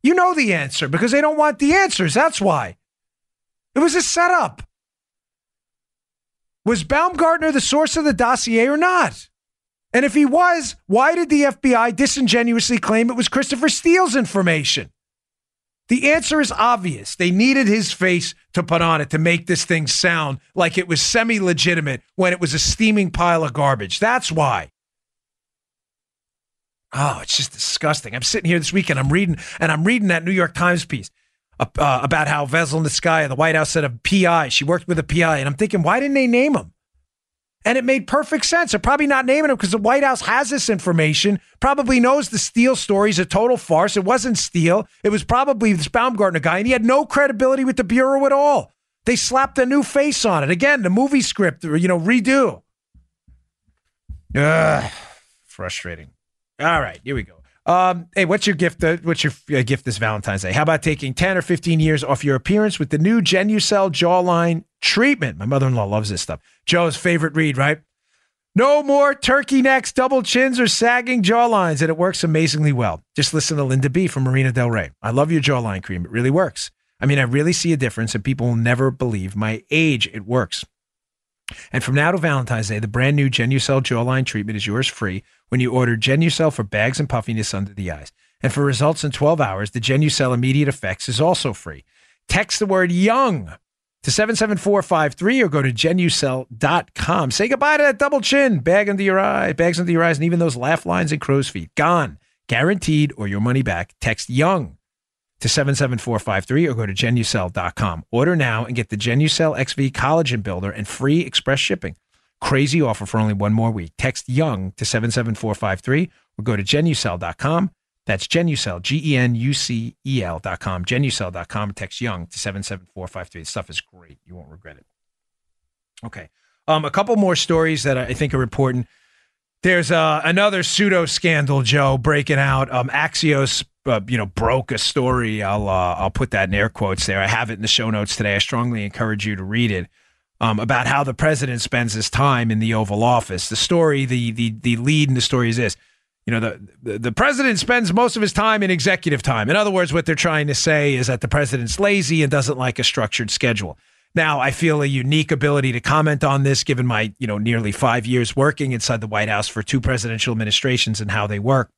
You know the answer because they don't want the answers. That's why. It was a setup. Was Baumgartner the source of the dossier or not? And if he was, why did the FBI disingenuously claim it was Christopher Steele's information? The answer is obvious. They needed his face to put on it to make this thing sound like it was semi legitimate when it was a steaming pile of garbage. That's why. Oh, it's just disgusting. I'm sitting here this weekend. I'm reading, and I'm reading that New York Times piece uh, about how Veselnitskaya, the Sky and the White House said a PI. She worked with a PI, and I'm thinking, why didn't they name him? And it made perfect sense. They're probably not naming him because the White House has this information, probably knows the Steele story is a total farce. It wasn't Steele. It was probably this Baumgartner guy, and he had no credibility with the Bureau at all. They slapped a new face on it. Again, the movie script, you know, redo. Ugh, frustrating. All right, here we go. Um, hey, what's your gift? Uh, what's your uh, gift this Valentine's Day? How about taking 10 or 15 years off your appearance with the new Genucel jawline treatment? My mother in law loves this stuff. Joe's favorite read, right? No more turkey necks, double chins, or sagging jawlines, and it works amazingly well. Just listen to Linda B from Marina Del Rey. I love your jawline cream. It really works. I mean, I really see a difference, and people will never believe my age. It works. And from now to Valentine's Day, the brand new Genucel jawline treatment is yours free when you order Genucel for bags and puffiness under the eyes. And for results in 12 hours, the Genucel Immediate Effects is also free. Text the word YOUNG to 77453 or go to genucel.com. Say goodbye to that double chin, bag under your eye, bags under your eyes, and even those laugh lines and crow's feet. Gone. Guaranteed or your money back. Text YOUNG to 77453 or go to genucel.com. Order now and get the Genucel XV Collagen Builder and free express shipping. Crazy offer for only one more week. Text YOUNG to 77453 or go to genucel.com. That's Genucel, G E N U C E L.com, genucel.com. Text YOUNG to 77453. The stuff is great. You won't regret it. Okay. Um, a couple more stories that I think are important. There's uh, another pseudo scandal, Joe, breaking out. Um, Axios, uh, you know, broke a story. I'll uh, I'll put that in air quotes there. I have it in the show notes today. I strongly encourage you to read it. Um, about how the president spends his time in the Oval Office. The story, the the the lead in the story is this: you know, the, the the president spends most of his time in executive time. In other words, what they're trying to say is that the president's lazy and doesn't like a structured schedule. Now, I feel a unique ability to comment on this given my, you know, nearly 5 years working inside the White House for two presidential administrations and how they work.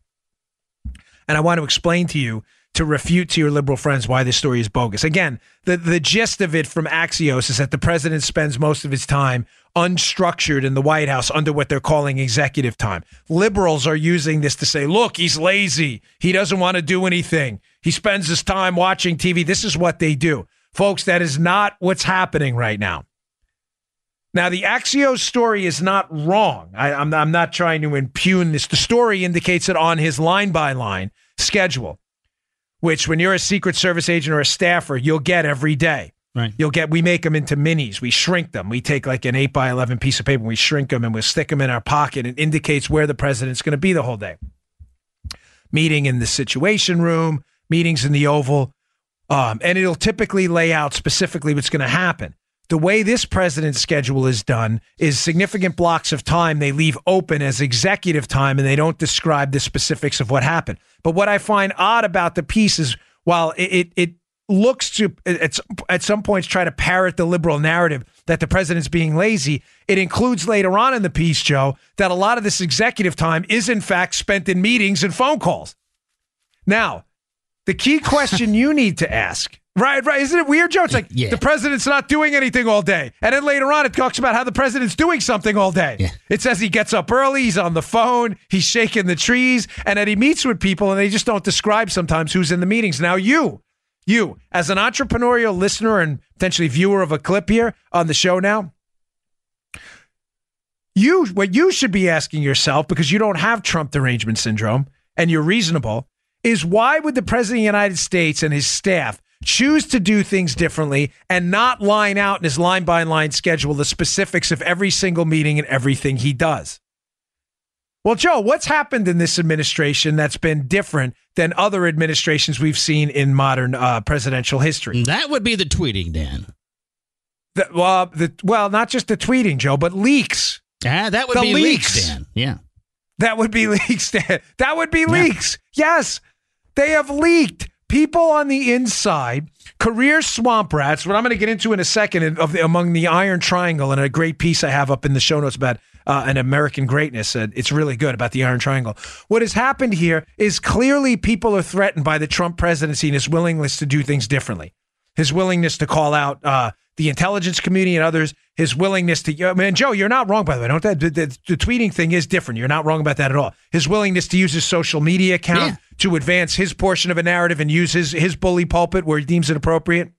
And I want to explain to you to refute to your liberal friends why this story is bogus. Again, the, the gist of it from Axios is that the president spends most of his time unstructured in the White House under what they're calling executive time. Liberals are using this to say, look, he's lazy. He doesn't want to do anything. He spends his time watching TV. This is what they do. Folks, that is not what's happening right now. Now, the Axios story is not wrong. I, am I'm, I'm not trying to impugn this. The story indicates it on his line by line schedule, which when you're a Secret Service agent or a staffer, you'll get every day. Right. You'll get, we make them into minis. We shrink them. We take like an 8 by 11 piece of paper, and we shrink them and we'll stick them in our pocket. It indicates where the president's going to be the whole day. Meeting in the Situation Room, meetings in the Oval, um, and it'll typically lay out specifically what's going to happen. The way this president's schedule is done is significant blocks of time they leave open as executive time and they don't describe the specifics of what happened. But what I find odd about the piece is while it, it, it looks to at, at some points try to parrot the liberal narrative that the president's being lazy, it includes later on in the piece, Joe, that a lot of this executive time is in fact spent in meetings and phone calls. Now, the key question you need to ask. Right, right. Isn't it weird, Joe? It's like yeah. the president's not doing anything all day. And then later on, it talks about how the president's doing something all day. Yeah. It says he gets up early, he's on the phone, he's shaking the trees, and then he meets with people, and they just don't describe sometimes who's in the meetings. Now, you, you, as an entrepreneurial listener and potentially viewer of a clip here on the show now, you, what you should be asking yourself, because you don't have Trump derangement syndrome and you're reasonable, is why would the president of the United States and his staff choose to do things differently and not line out in his line by line schedule the specifics of every single meeting and everything he does? Well, Joe, what's happened in this administration that's been different than other administrations we've seen in modern uh, presidential history? That would be the tweeting, Dan. The, well, the, well, not just the tweeting, Joe, but leaks. Ah, that would The be leaks. leaks, Dan. Yeah. That would be (laughs) leaks. Dan. That would be leaks. Yes, they have leaked. People on the inside, career swamp rats, what I'm going to get into in a second of the, among the Iron Triangle, and a great piece I have up in the show notes about uh, an American greatness. Uh, it's really good about the Iron Triangle. What has happened here is clearly people are threatened by the Trump presidency and his willingness to do things differently, his willingness to call out uh, the intelligence community and others, his willingness to. I mean, Joe, you're not wrong by the way. Don't that the, the, the tweeting thing is different. You're not wrong about that at all. His willingness to use his social media account Yeah. To advance his portion of a narrative and use his his bully pulpit where he deems it appropriate.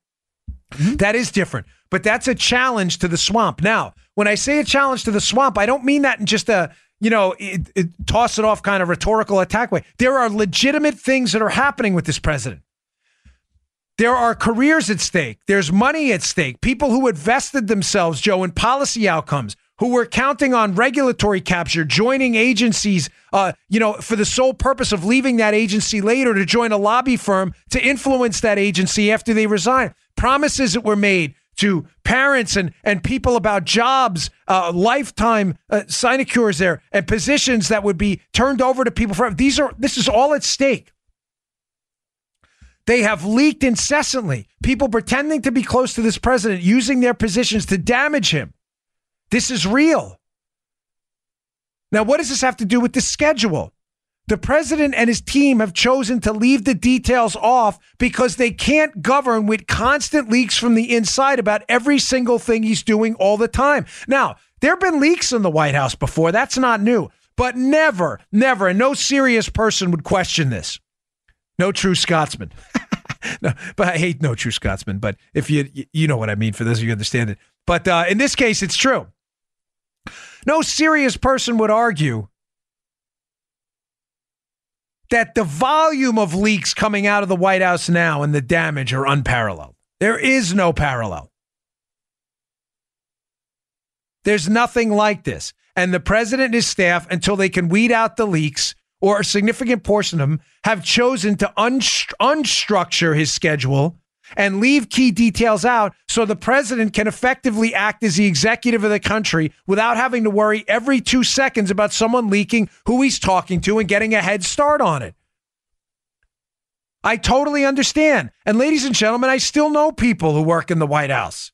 Mm-hmm. That is different, but that's a challenge to the swamp. Now, when I say a challenge to the swamp, I don't mean that in just a you know it, it, toss it off kind of rhetorical attack way. There are legitimate things that are happening with this president. There are careers at stake. There's money at stake. People who invested themselves, Joe, in policy outcomes, who were counting on regulatory capture, joining agencies, uh, you know, for the sole purpose of leaving that agency later to join a lobby firm to influence that agency after they resign. Promises that were made to parents and, and people about jobs, uh, lifetime uh, sinecures there, and positions that would be turned over to people forever. These are this is all at stake. They have leaked incessantly. People pretending to be close to this president, using their positions to damage him. This is real. Now, what does this have to do with the schedule? The president and his team have chosen to leave the details off because they can't govern with constant leaks from the inside about every single thing he's doing all the time. Now, there have been leaks in the White House before. That's not new. But never, never, and no serious person would question this. No true Scotsman. (laughs) no, but I hate no true Scotsman. But if you you know what I mean, for those of you who understand it. But uh, in this case, it's true. No serious person would argue that the volume of leaks coming out of the White House now and the damage are unparalleled. There is no parallel. There's nothing like this. And the president and his staff, until they can weed out the leaks, or a significant portion of them, have chosen to unst- unstructure his schedule and leave key details out so the president can effectively act as the executive of the country without having to worry every two seconds about someone leaking who he's talking to and getting a head start on it. I totally understand. And ladies and gentlemen, I still know people who work in the White House.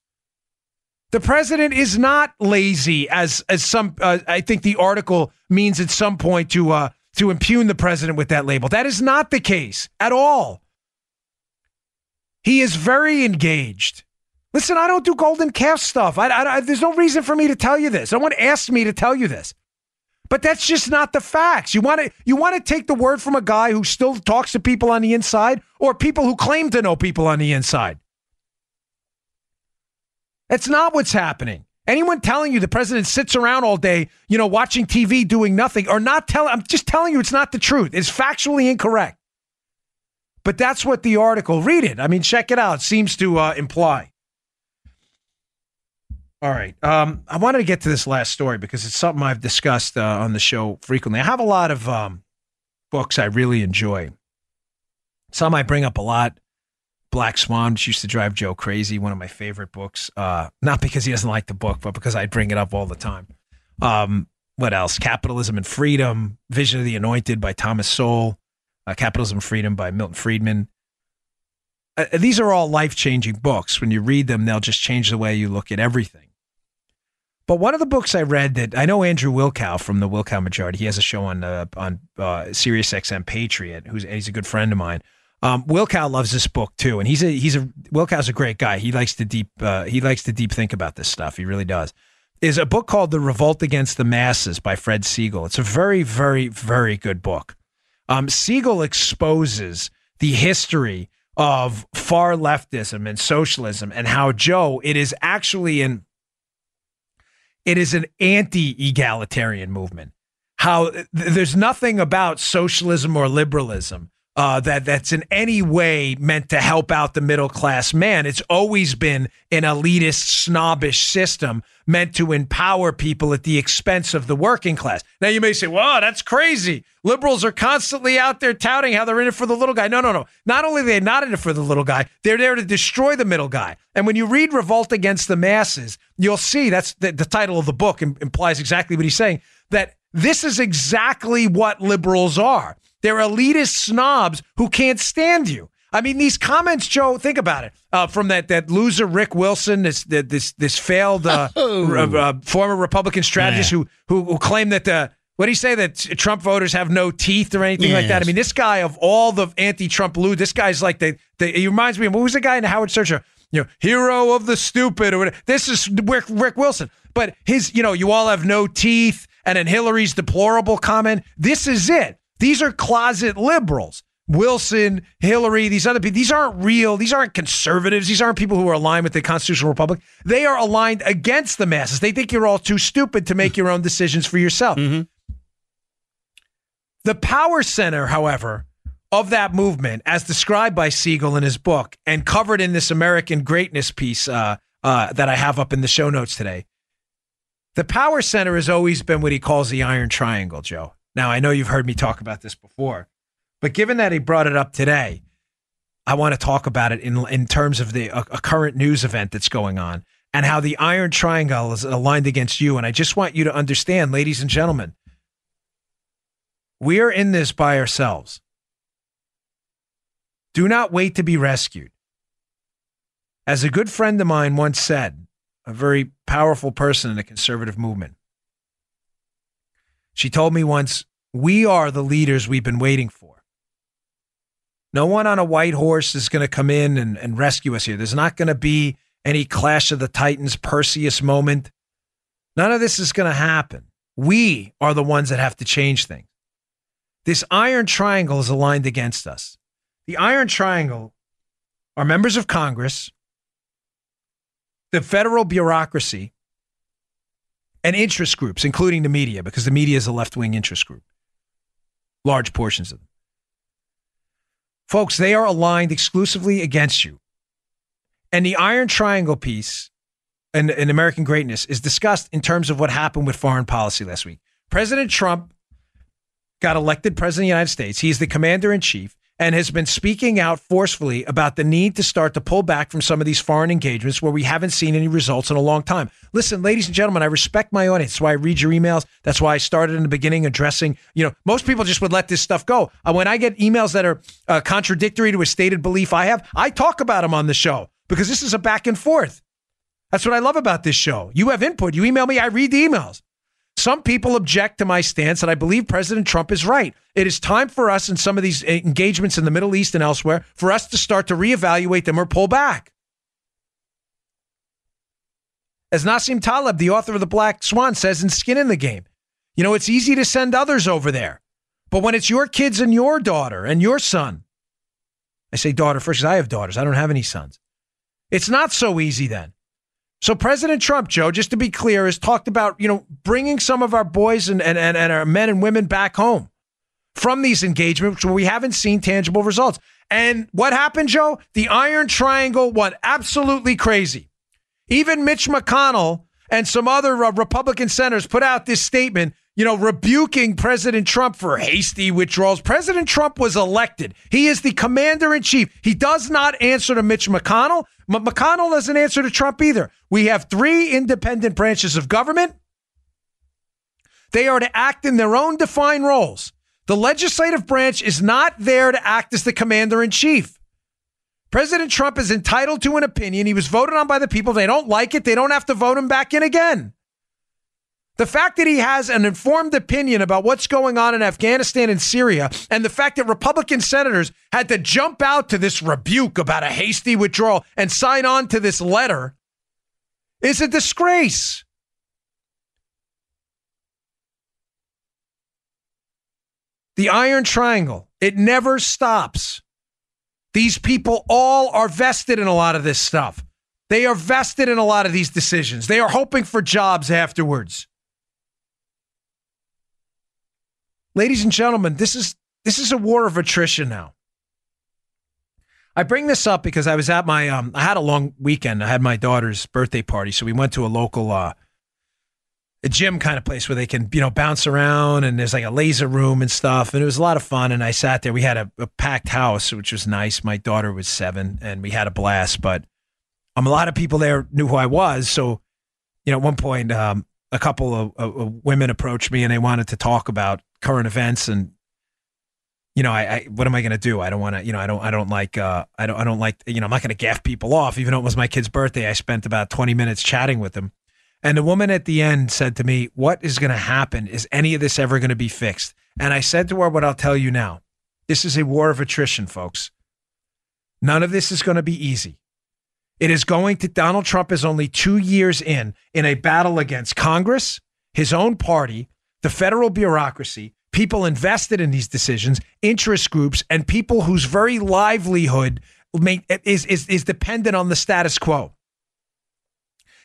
The president is not lazy, as as some uh, I think the article means at some point to uh, to impugn the president with that label. That is not the case at all. He is very engaged. Listen, I don't do golden calf stuff. I, I, I, there's no reason for me to tell you this. No one asked me to tell you this. But that's just not the facts. You want to you want to take the word from a guy who still talks to people on the inside or people who claim to know people on the inside. That's not what's happening. Anyone telling you the president sits around all day, you know, watching TV doing nothing or not telling I'm just telling you it's not the truth. It's factually incorrect. But that's what the article, read it. I mean, check it out, seems to uh, imply. All right. Um, I wanted to get to this last story because it's something I've discussed uh, on the show frequently. I have a lot of um, books I really enjoy. Some I bring up a lot. Black Swan, which used to drive Joe crazy, one of my favorite books. Uh, not because he doesn't like the book, but because I bring it up all the time. Um, what else? Capitalism and Freedom, Vision of the Anointed by Thomas Sowell, uh, Capitalism and Freedom by Milton Friedman. Uh, these are all life changing books. When you read them, they'll just change the way you look at everything. But one of the books I read that I know Andrew Wilkow from the Wilkow Majority. He has a show on uh, on uh, Sirius XM Patriot. Who's he's a good friend of mine. Um, Wilkow loves this book too, and he's a he's a Wilkow's a great guy. He likes to deep uh, he likes to deep think about this stuff. He really does. Is a book called The Revolt Against the Masses by Fred Siegel. It's a very very very good book. Um, Siegel exposes the history of far leftism and socialism and how Joe it is actually an it is an anti-egalitarian movement. How th- there's nothing about socialism or liberalism uh, that that's in any way meant to help out the middle class man. It's always been an elitist, snobbish system meant to empower people at the expense of the working class. Now you may say, "Well, that's crazy." Liberals are constantly out there touting how they're in it for the little guy. No, no, no. Not only are they not in it for the little guy, they're there to destroy the middle guy. And when you read "Revolt Against the Masses," you'll see that's the, the title of the book implies exactly what he's saying. That this is exactly what liberals are. They're elitist snobs who can't stand you. I mean, these comments, Joe. Think about it. Uh, from that that loser Rick Wilson, this this this failed uh, (laughs) Oh. uh, uh, former Republican strategist who, who who claimed that the what do you say that Trump voters have no teeth or anything like that? I mean, this guy of all the anti-Trump lewd, this guy's like the, the he reminds me of what was the guy in the Howard Stern show? You know, hero of the stupid or whatever. This is Rick, Rick Wilson, but his you know you all have no teeth, and then Hillary's deplorable comment. This is it. These are closet liberals. Wilson, Hillary, these other people, these aren't real. These aren't conservatives. These aren't people who are aligned with the constitutional republic. They are aligned against the masses. They think you're all too stupid to make your own decisions for yourself. The power center, however, of that movement, as described by Siegel in his book and covered in this American greatness piece uh, uh, that I have up in the show notes today, the power center has always been what he calls the iron triangle, Joe. Now, I know you've heard me talk about this before, but given that he brought it up today, I want to talk about it in in terms of the a, a current news event that's going on and how the iron triangle is aligned against you. And I just want you to understand, ladies and gentlemen, we are in this by ourselves. Do not wait to be rescued. As a good friend of mine once said, a very powerful person in the conservative movement, she told me once, We are the leaders we've been waiting for. No one on a white horse is going to come in and, and rescue us here. There's not going to be any Clash of the Titans Perseus moment. None of this is going to happen. We are the ones that have to change things. This iron triangle is aligned against us. The iron triangle are members of Congress, the federal bureaucracy, and interest groups, including the media, because the media is a left wing interest group, large portions of them. Folks, they are aligned exclusively against you. And the iron triangle piece in, in American greatness is discussed in terms of what happened with foreign policy last week. President Trump got elected president of the United States. He's the commander in chief and has been speaking out forcefully about the need to start to pull back from some of these foreign engagements where we haven't seen any results in a long time. Listen, ladies and gentlemen, I respect my audience. That's why I read your emails. That's why I started in the beginning addressing, you know, most people just would let this stuff go. Uh, when I get emails that are uh, contradictory to a stated belief I have, I talk about them on the show because this is a back and forth. That's what I love about this show. You have input. You email me, I read the emails. Some people object to my stance, and I believe President Trump is right. It is time for us in some of these eh, engagements in the Middle East and elsewhere for us to start to reevaluate them or pull back. As Nassim Taleb, the author of The Black Swan, says in Skin in the Game, you know, it's easy to send others over there. But when it's your kids and your daughter and your son, I say daughter first because I have daughters. I don't have any sons. It's not so easy then. So President Trump, Joe, just to be clear, has talked about, you know, bringing some of our boys and, and, and, and our men and women back home from these engagements where we haven't seen tangible results. And what happened, Joe? The Iron Triangle went absolutely crazy. Even Mitch McConnell and some other uh, Republican senators put out this statement you know, rebuking President Trump for hasty withdrawals. President Trump was elected. He is the commander in chief. He does not answer to Mitch McConnell. M- McConnell doesn't answer to Trump either. We have three independent branches of government. They are to act in their own defined roles. The legislative branch is not there to act as the commander in chief. President Trump is entitled to an opinion. He was voted on by the people. They don't like it, they don't have to vote him back in again. The fact that he has an informed opinion about what's going on in Afghanistan and Syria, and the fact that Republican senators had to jump out to this rebuke about a hasty withdrawal and sign on to this letter is a disgrace. The Iron Triangle, it never stops. These people all are vested in a lot of this stuff. They are vested in a lot of these decisions. They are hoping for jobs afterwards. Ladies and gentlemen, this is this is a war of attrition now. I bring this up because I was at my um I had a long weekend. I had my daughter's birthday party, so we went to a local uh a gym kind of place where they can, you know, bounce around and there's like a laser room and stuff. And it was a lot of fun. And I sat there. We had a, a packed house, which was nice. My daughter was seven and we had a blast. But um, a lot of people there knew who I was. So, you know, at one point, um, a couple of, of, women approached me and they wanted to talk about current events and you know, I, I what am I going to do? I don't want to, you know, I don't, I don't like, uh, I don't, I don't like, you know, I'm not going to gaff people off. Even though it was my kid's birthday, I spent about 20 minutes chatting with them. And the woman at the end said to me, What is going to happen? Is any of this ever going to be fixed? And I said to her, What I'll tell you now this is a war of attrition, folks. None of this is going to be easy. It is going to, Donald Trump is only two years in, in a battle against Congress, his own party, the federal bureaucracy, people invested in these decisions, interest groups, and people whose very livelihood is, is, is dependent on the status quo.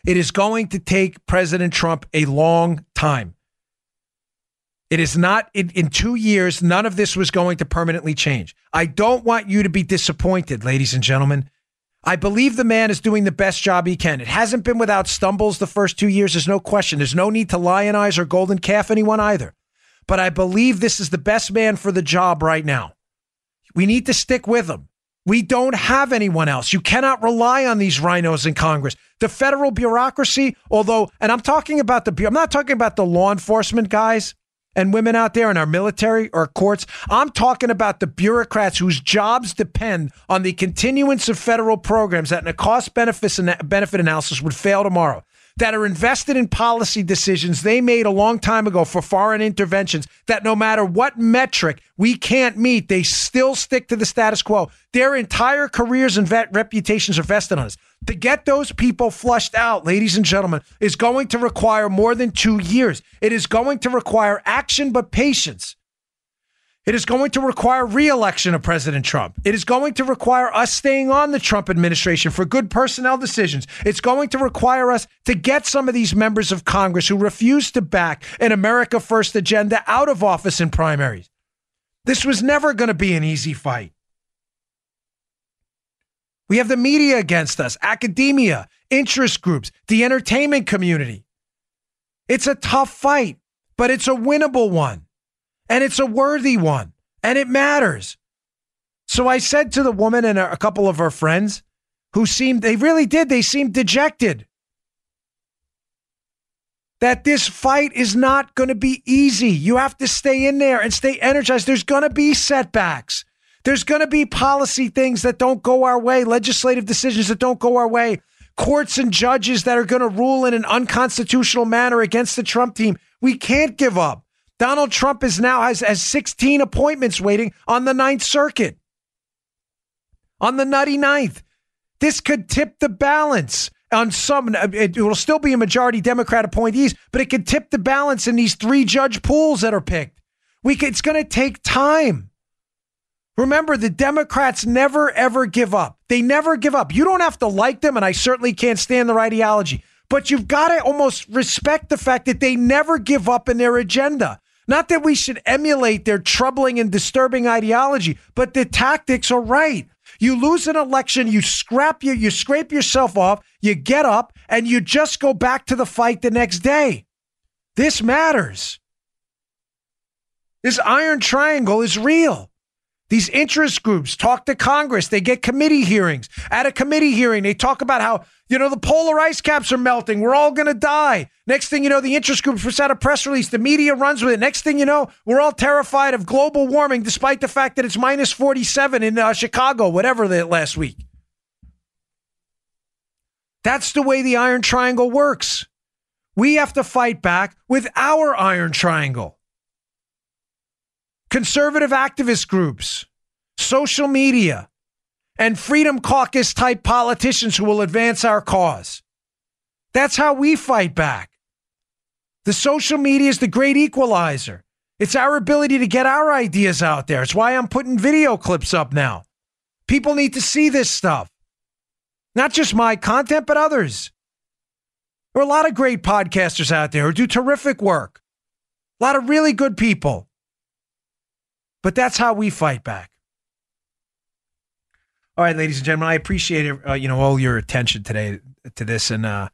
It is going to take President Trump a long time. It is not in, in, two years, none of this was going to permanently change. I don't want you to be disappointed, ladies and gentlemen. I believe the man is doing the best job he can. It hasn't been without stumbles the first two years. There's no question. There's no need to lionize or golden calf anyone either. But I believe this is the best man for the job right now. We need to stick with him. We don't have anyone else. You cannot rely on these RINOs in Congress. The federal bureaucracy, although, and I'm talking about the, I'm not talking about the law enforcement guys and women out there in our military or courts. I'm talking about the bureaucrats whose jobs depend on the continuance of federal programs that in a cost benefit analysis would fail tomorrow that are invested in policy decisions they made a long time ago for foreign interventions that no matter what metric we can't meet, they still stick to the status quo. Their entire careers and vet reputations are vested on us. To get those people flushed out, ladies and gentlemen, is going to require more than two years. It is going to require action, but patience. It is going to require reelection of President Trump. It is going to require us staying on the Trump administration for good personnel decisions. It's going to require us to get some of these members of Congress who refuse to back an America First agenda out of office in primaries. This was never going to be an easy fight. We have the media against us, academia, interest groups, the entertainment community. It's a tough fight, but it's a winnable one. And it's a worthy one. And it matters. So I said to the woman and a couple of her friends who seemed, they really did, they seemed dejected. That this fight is not going to be easy. You have to stay in there and stay energized. There's going to be setbacks. There's going to be policy things that don't go our way, legislative decisions that don't go our way, courts and judges that are going to rule in an unconstitutional manner against the Trump team. We can't give up. Donald Trump is now has, has 16 appointments waiting on the Ninth Circuit on the nutty ninth. This could tip the balance on some. Uh, it will still be a majority Democrat appointees, but it could tip the balance in these three judge pools that are picked. We could, it's going to take time. Remember, the Democrats never ever give up. They never give up. You don't have to like them, and I certainly can't stand their ideology, but you've got to almost respect the fact that they never give up in their agenda. Not that we should emulate their troubling and disturbing ideology, but the tactics are right. You lose an election, you scrap you, you scrape yourself off, you get up, and you just go back to the fight the next day. This matters. This iron triangle is real. These interest groups talk to Congress. They get committee hearings. At a committee hearing, they talk about how, you know, the polar ice caps are melting. We're all going to die. Next thing you know, the interest groups puts out a press release. The media runs with it. Next thing you know, we're all terrified of global warming, despite the fact that it's minus 47 in uh, Chicago, whatever the last week. That's the way the Iron Triangle works. We have to fight back with our Iron Triangle conservative activist groups, social media, and Freedom Caucus type politicians who will advance our cause. That's how we fight back. The social media is the great equalizer. It's our ability to get our ideas out there. It's why I'm putting video clips up now. People need to see this stuff. Not just my content, but others. There are a lot of great podcasters out there who do terrific work. A lot of really good people. But that's how we fight back. All right, ladies and gentlemen, I appreciate uh, you know all your attention today to this, and uh,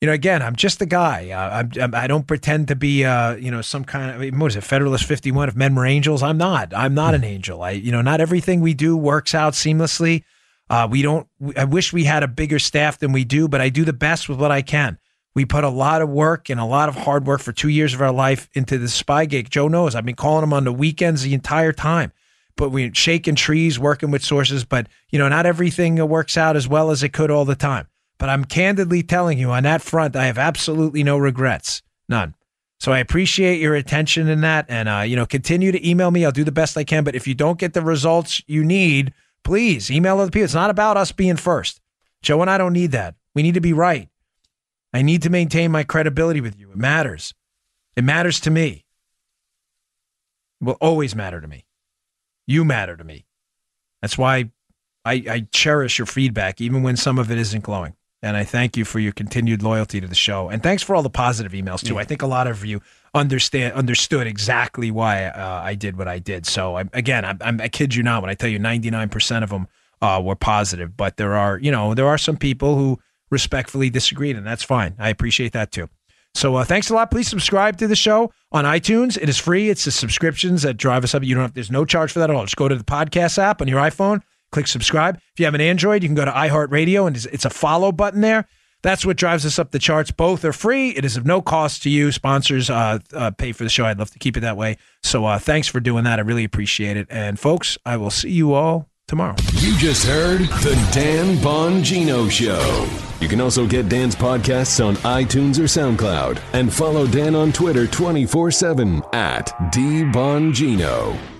you know, again, I'm just a guy. Uh, I'm, I don't pretend to be, uh, you know, some kind of what is it, Federalist 51? If men were angels, I'm not. I'm not an angel. I, you know, not everything we do works out seamlessly. Uh, we don't. I wish we had a bigger staff than we do, but I do the best with what I can. We put a lot of work and a lot of hard work for two years of our life into the Spygate. Joe knows. I've been calling him on the weekends the entire time. But we're shaking trees, working with sources. But, you know, not everything works out as well as it could all the time. But I'm candidly telling you on that front, I have absolutely no regrets. None. So I appreciate your attention in that. And, uh, you know, continue to email me. I'll do the best I can. But if you don't get the results you need, please email other people. It's not about us being first. Joe and I don't need that. We need to be right. I need to maintain my credibility with you. It matters. It matters to me. It will always matter to me. You matter to me. That's why I, I cherish your feedback, even when some of it isn't glowing. And I thank you for your continued loyalty to the show. And thanks for all the positive emails too. Yeah. I think a lot of you understand understood exactly why uh, I did what I did. So I, again, I, I'm, I kid you not when I tell you 99% of them uh, were positive. But there are, you know, there are some people who respectfully disagreed, and that's fine. I appreciate that too. So uh, thanks a lot. Please subscribe to the show on iTunes. It is free. It's the subscriptions that drive us up. You don't have. There's no charge for that at all. Just go to the podcast app on your iPhone, click subscribe. If you have an Android, you can go to iHeartRadio, and it's a follow button there. That's what drives us up the charts. Both are free. It is of no cost to you. Sponsors uh, uh, pay for the show. I'd love to keep it that way. So uh, thanks for doing that. I really appreciate it. And folks, I will see you all tomorrow. You just heard the Dan Bongino Show. You can also get Dan's podcasts on iTunes or SoundCloud and follow Dan on Twitter 24 7 at DBongino.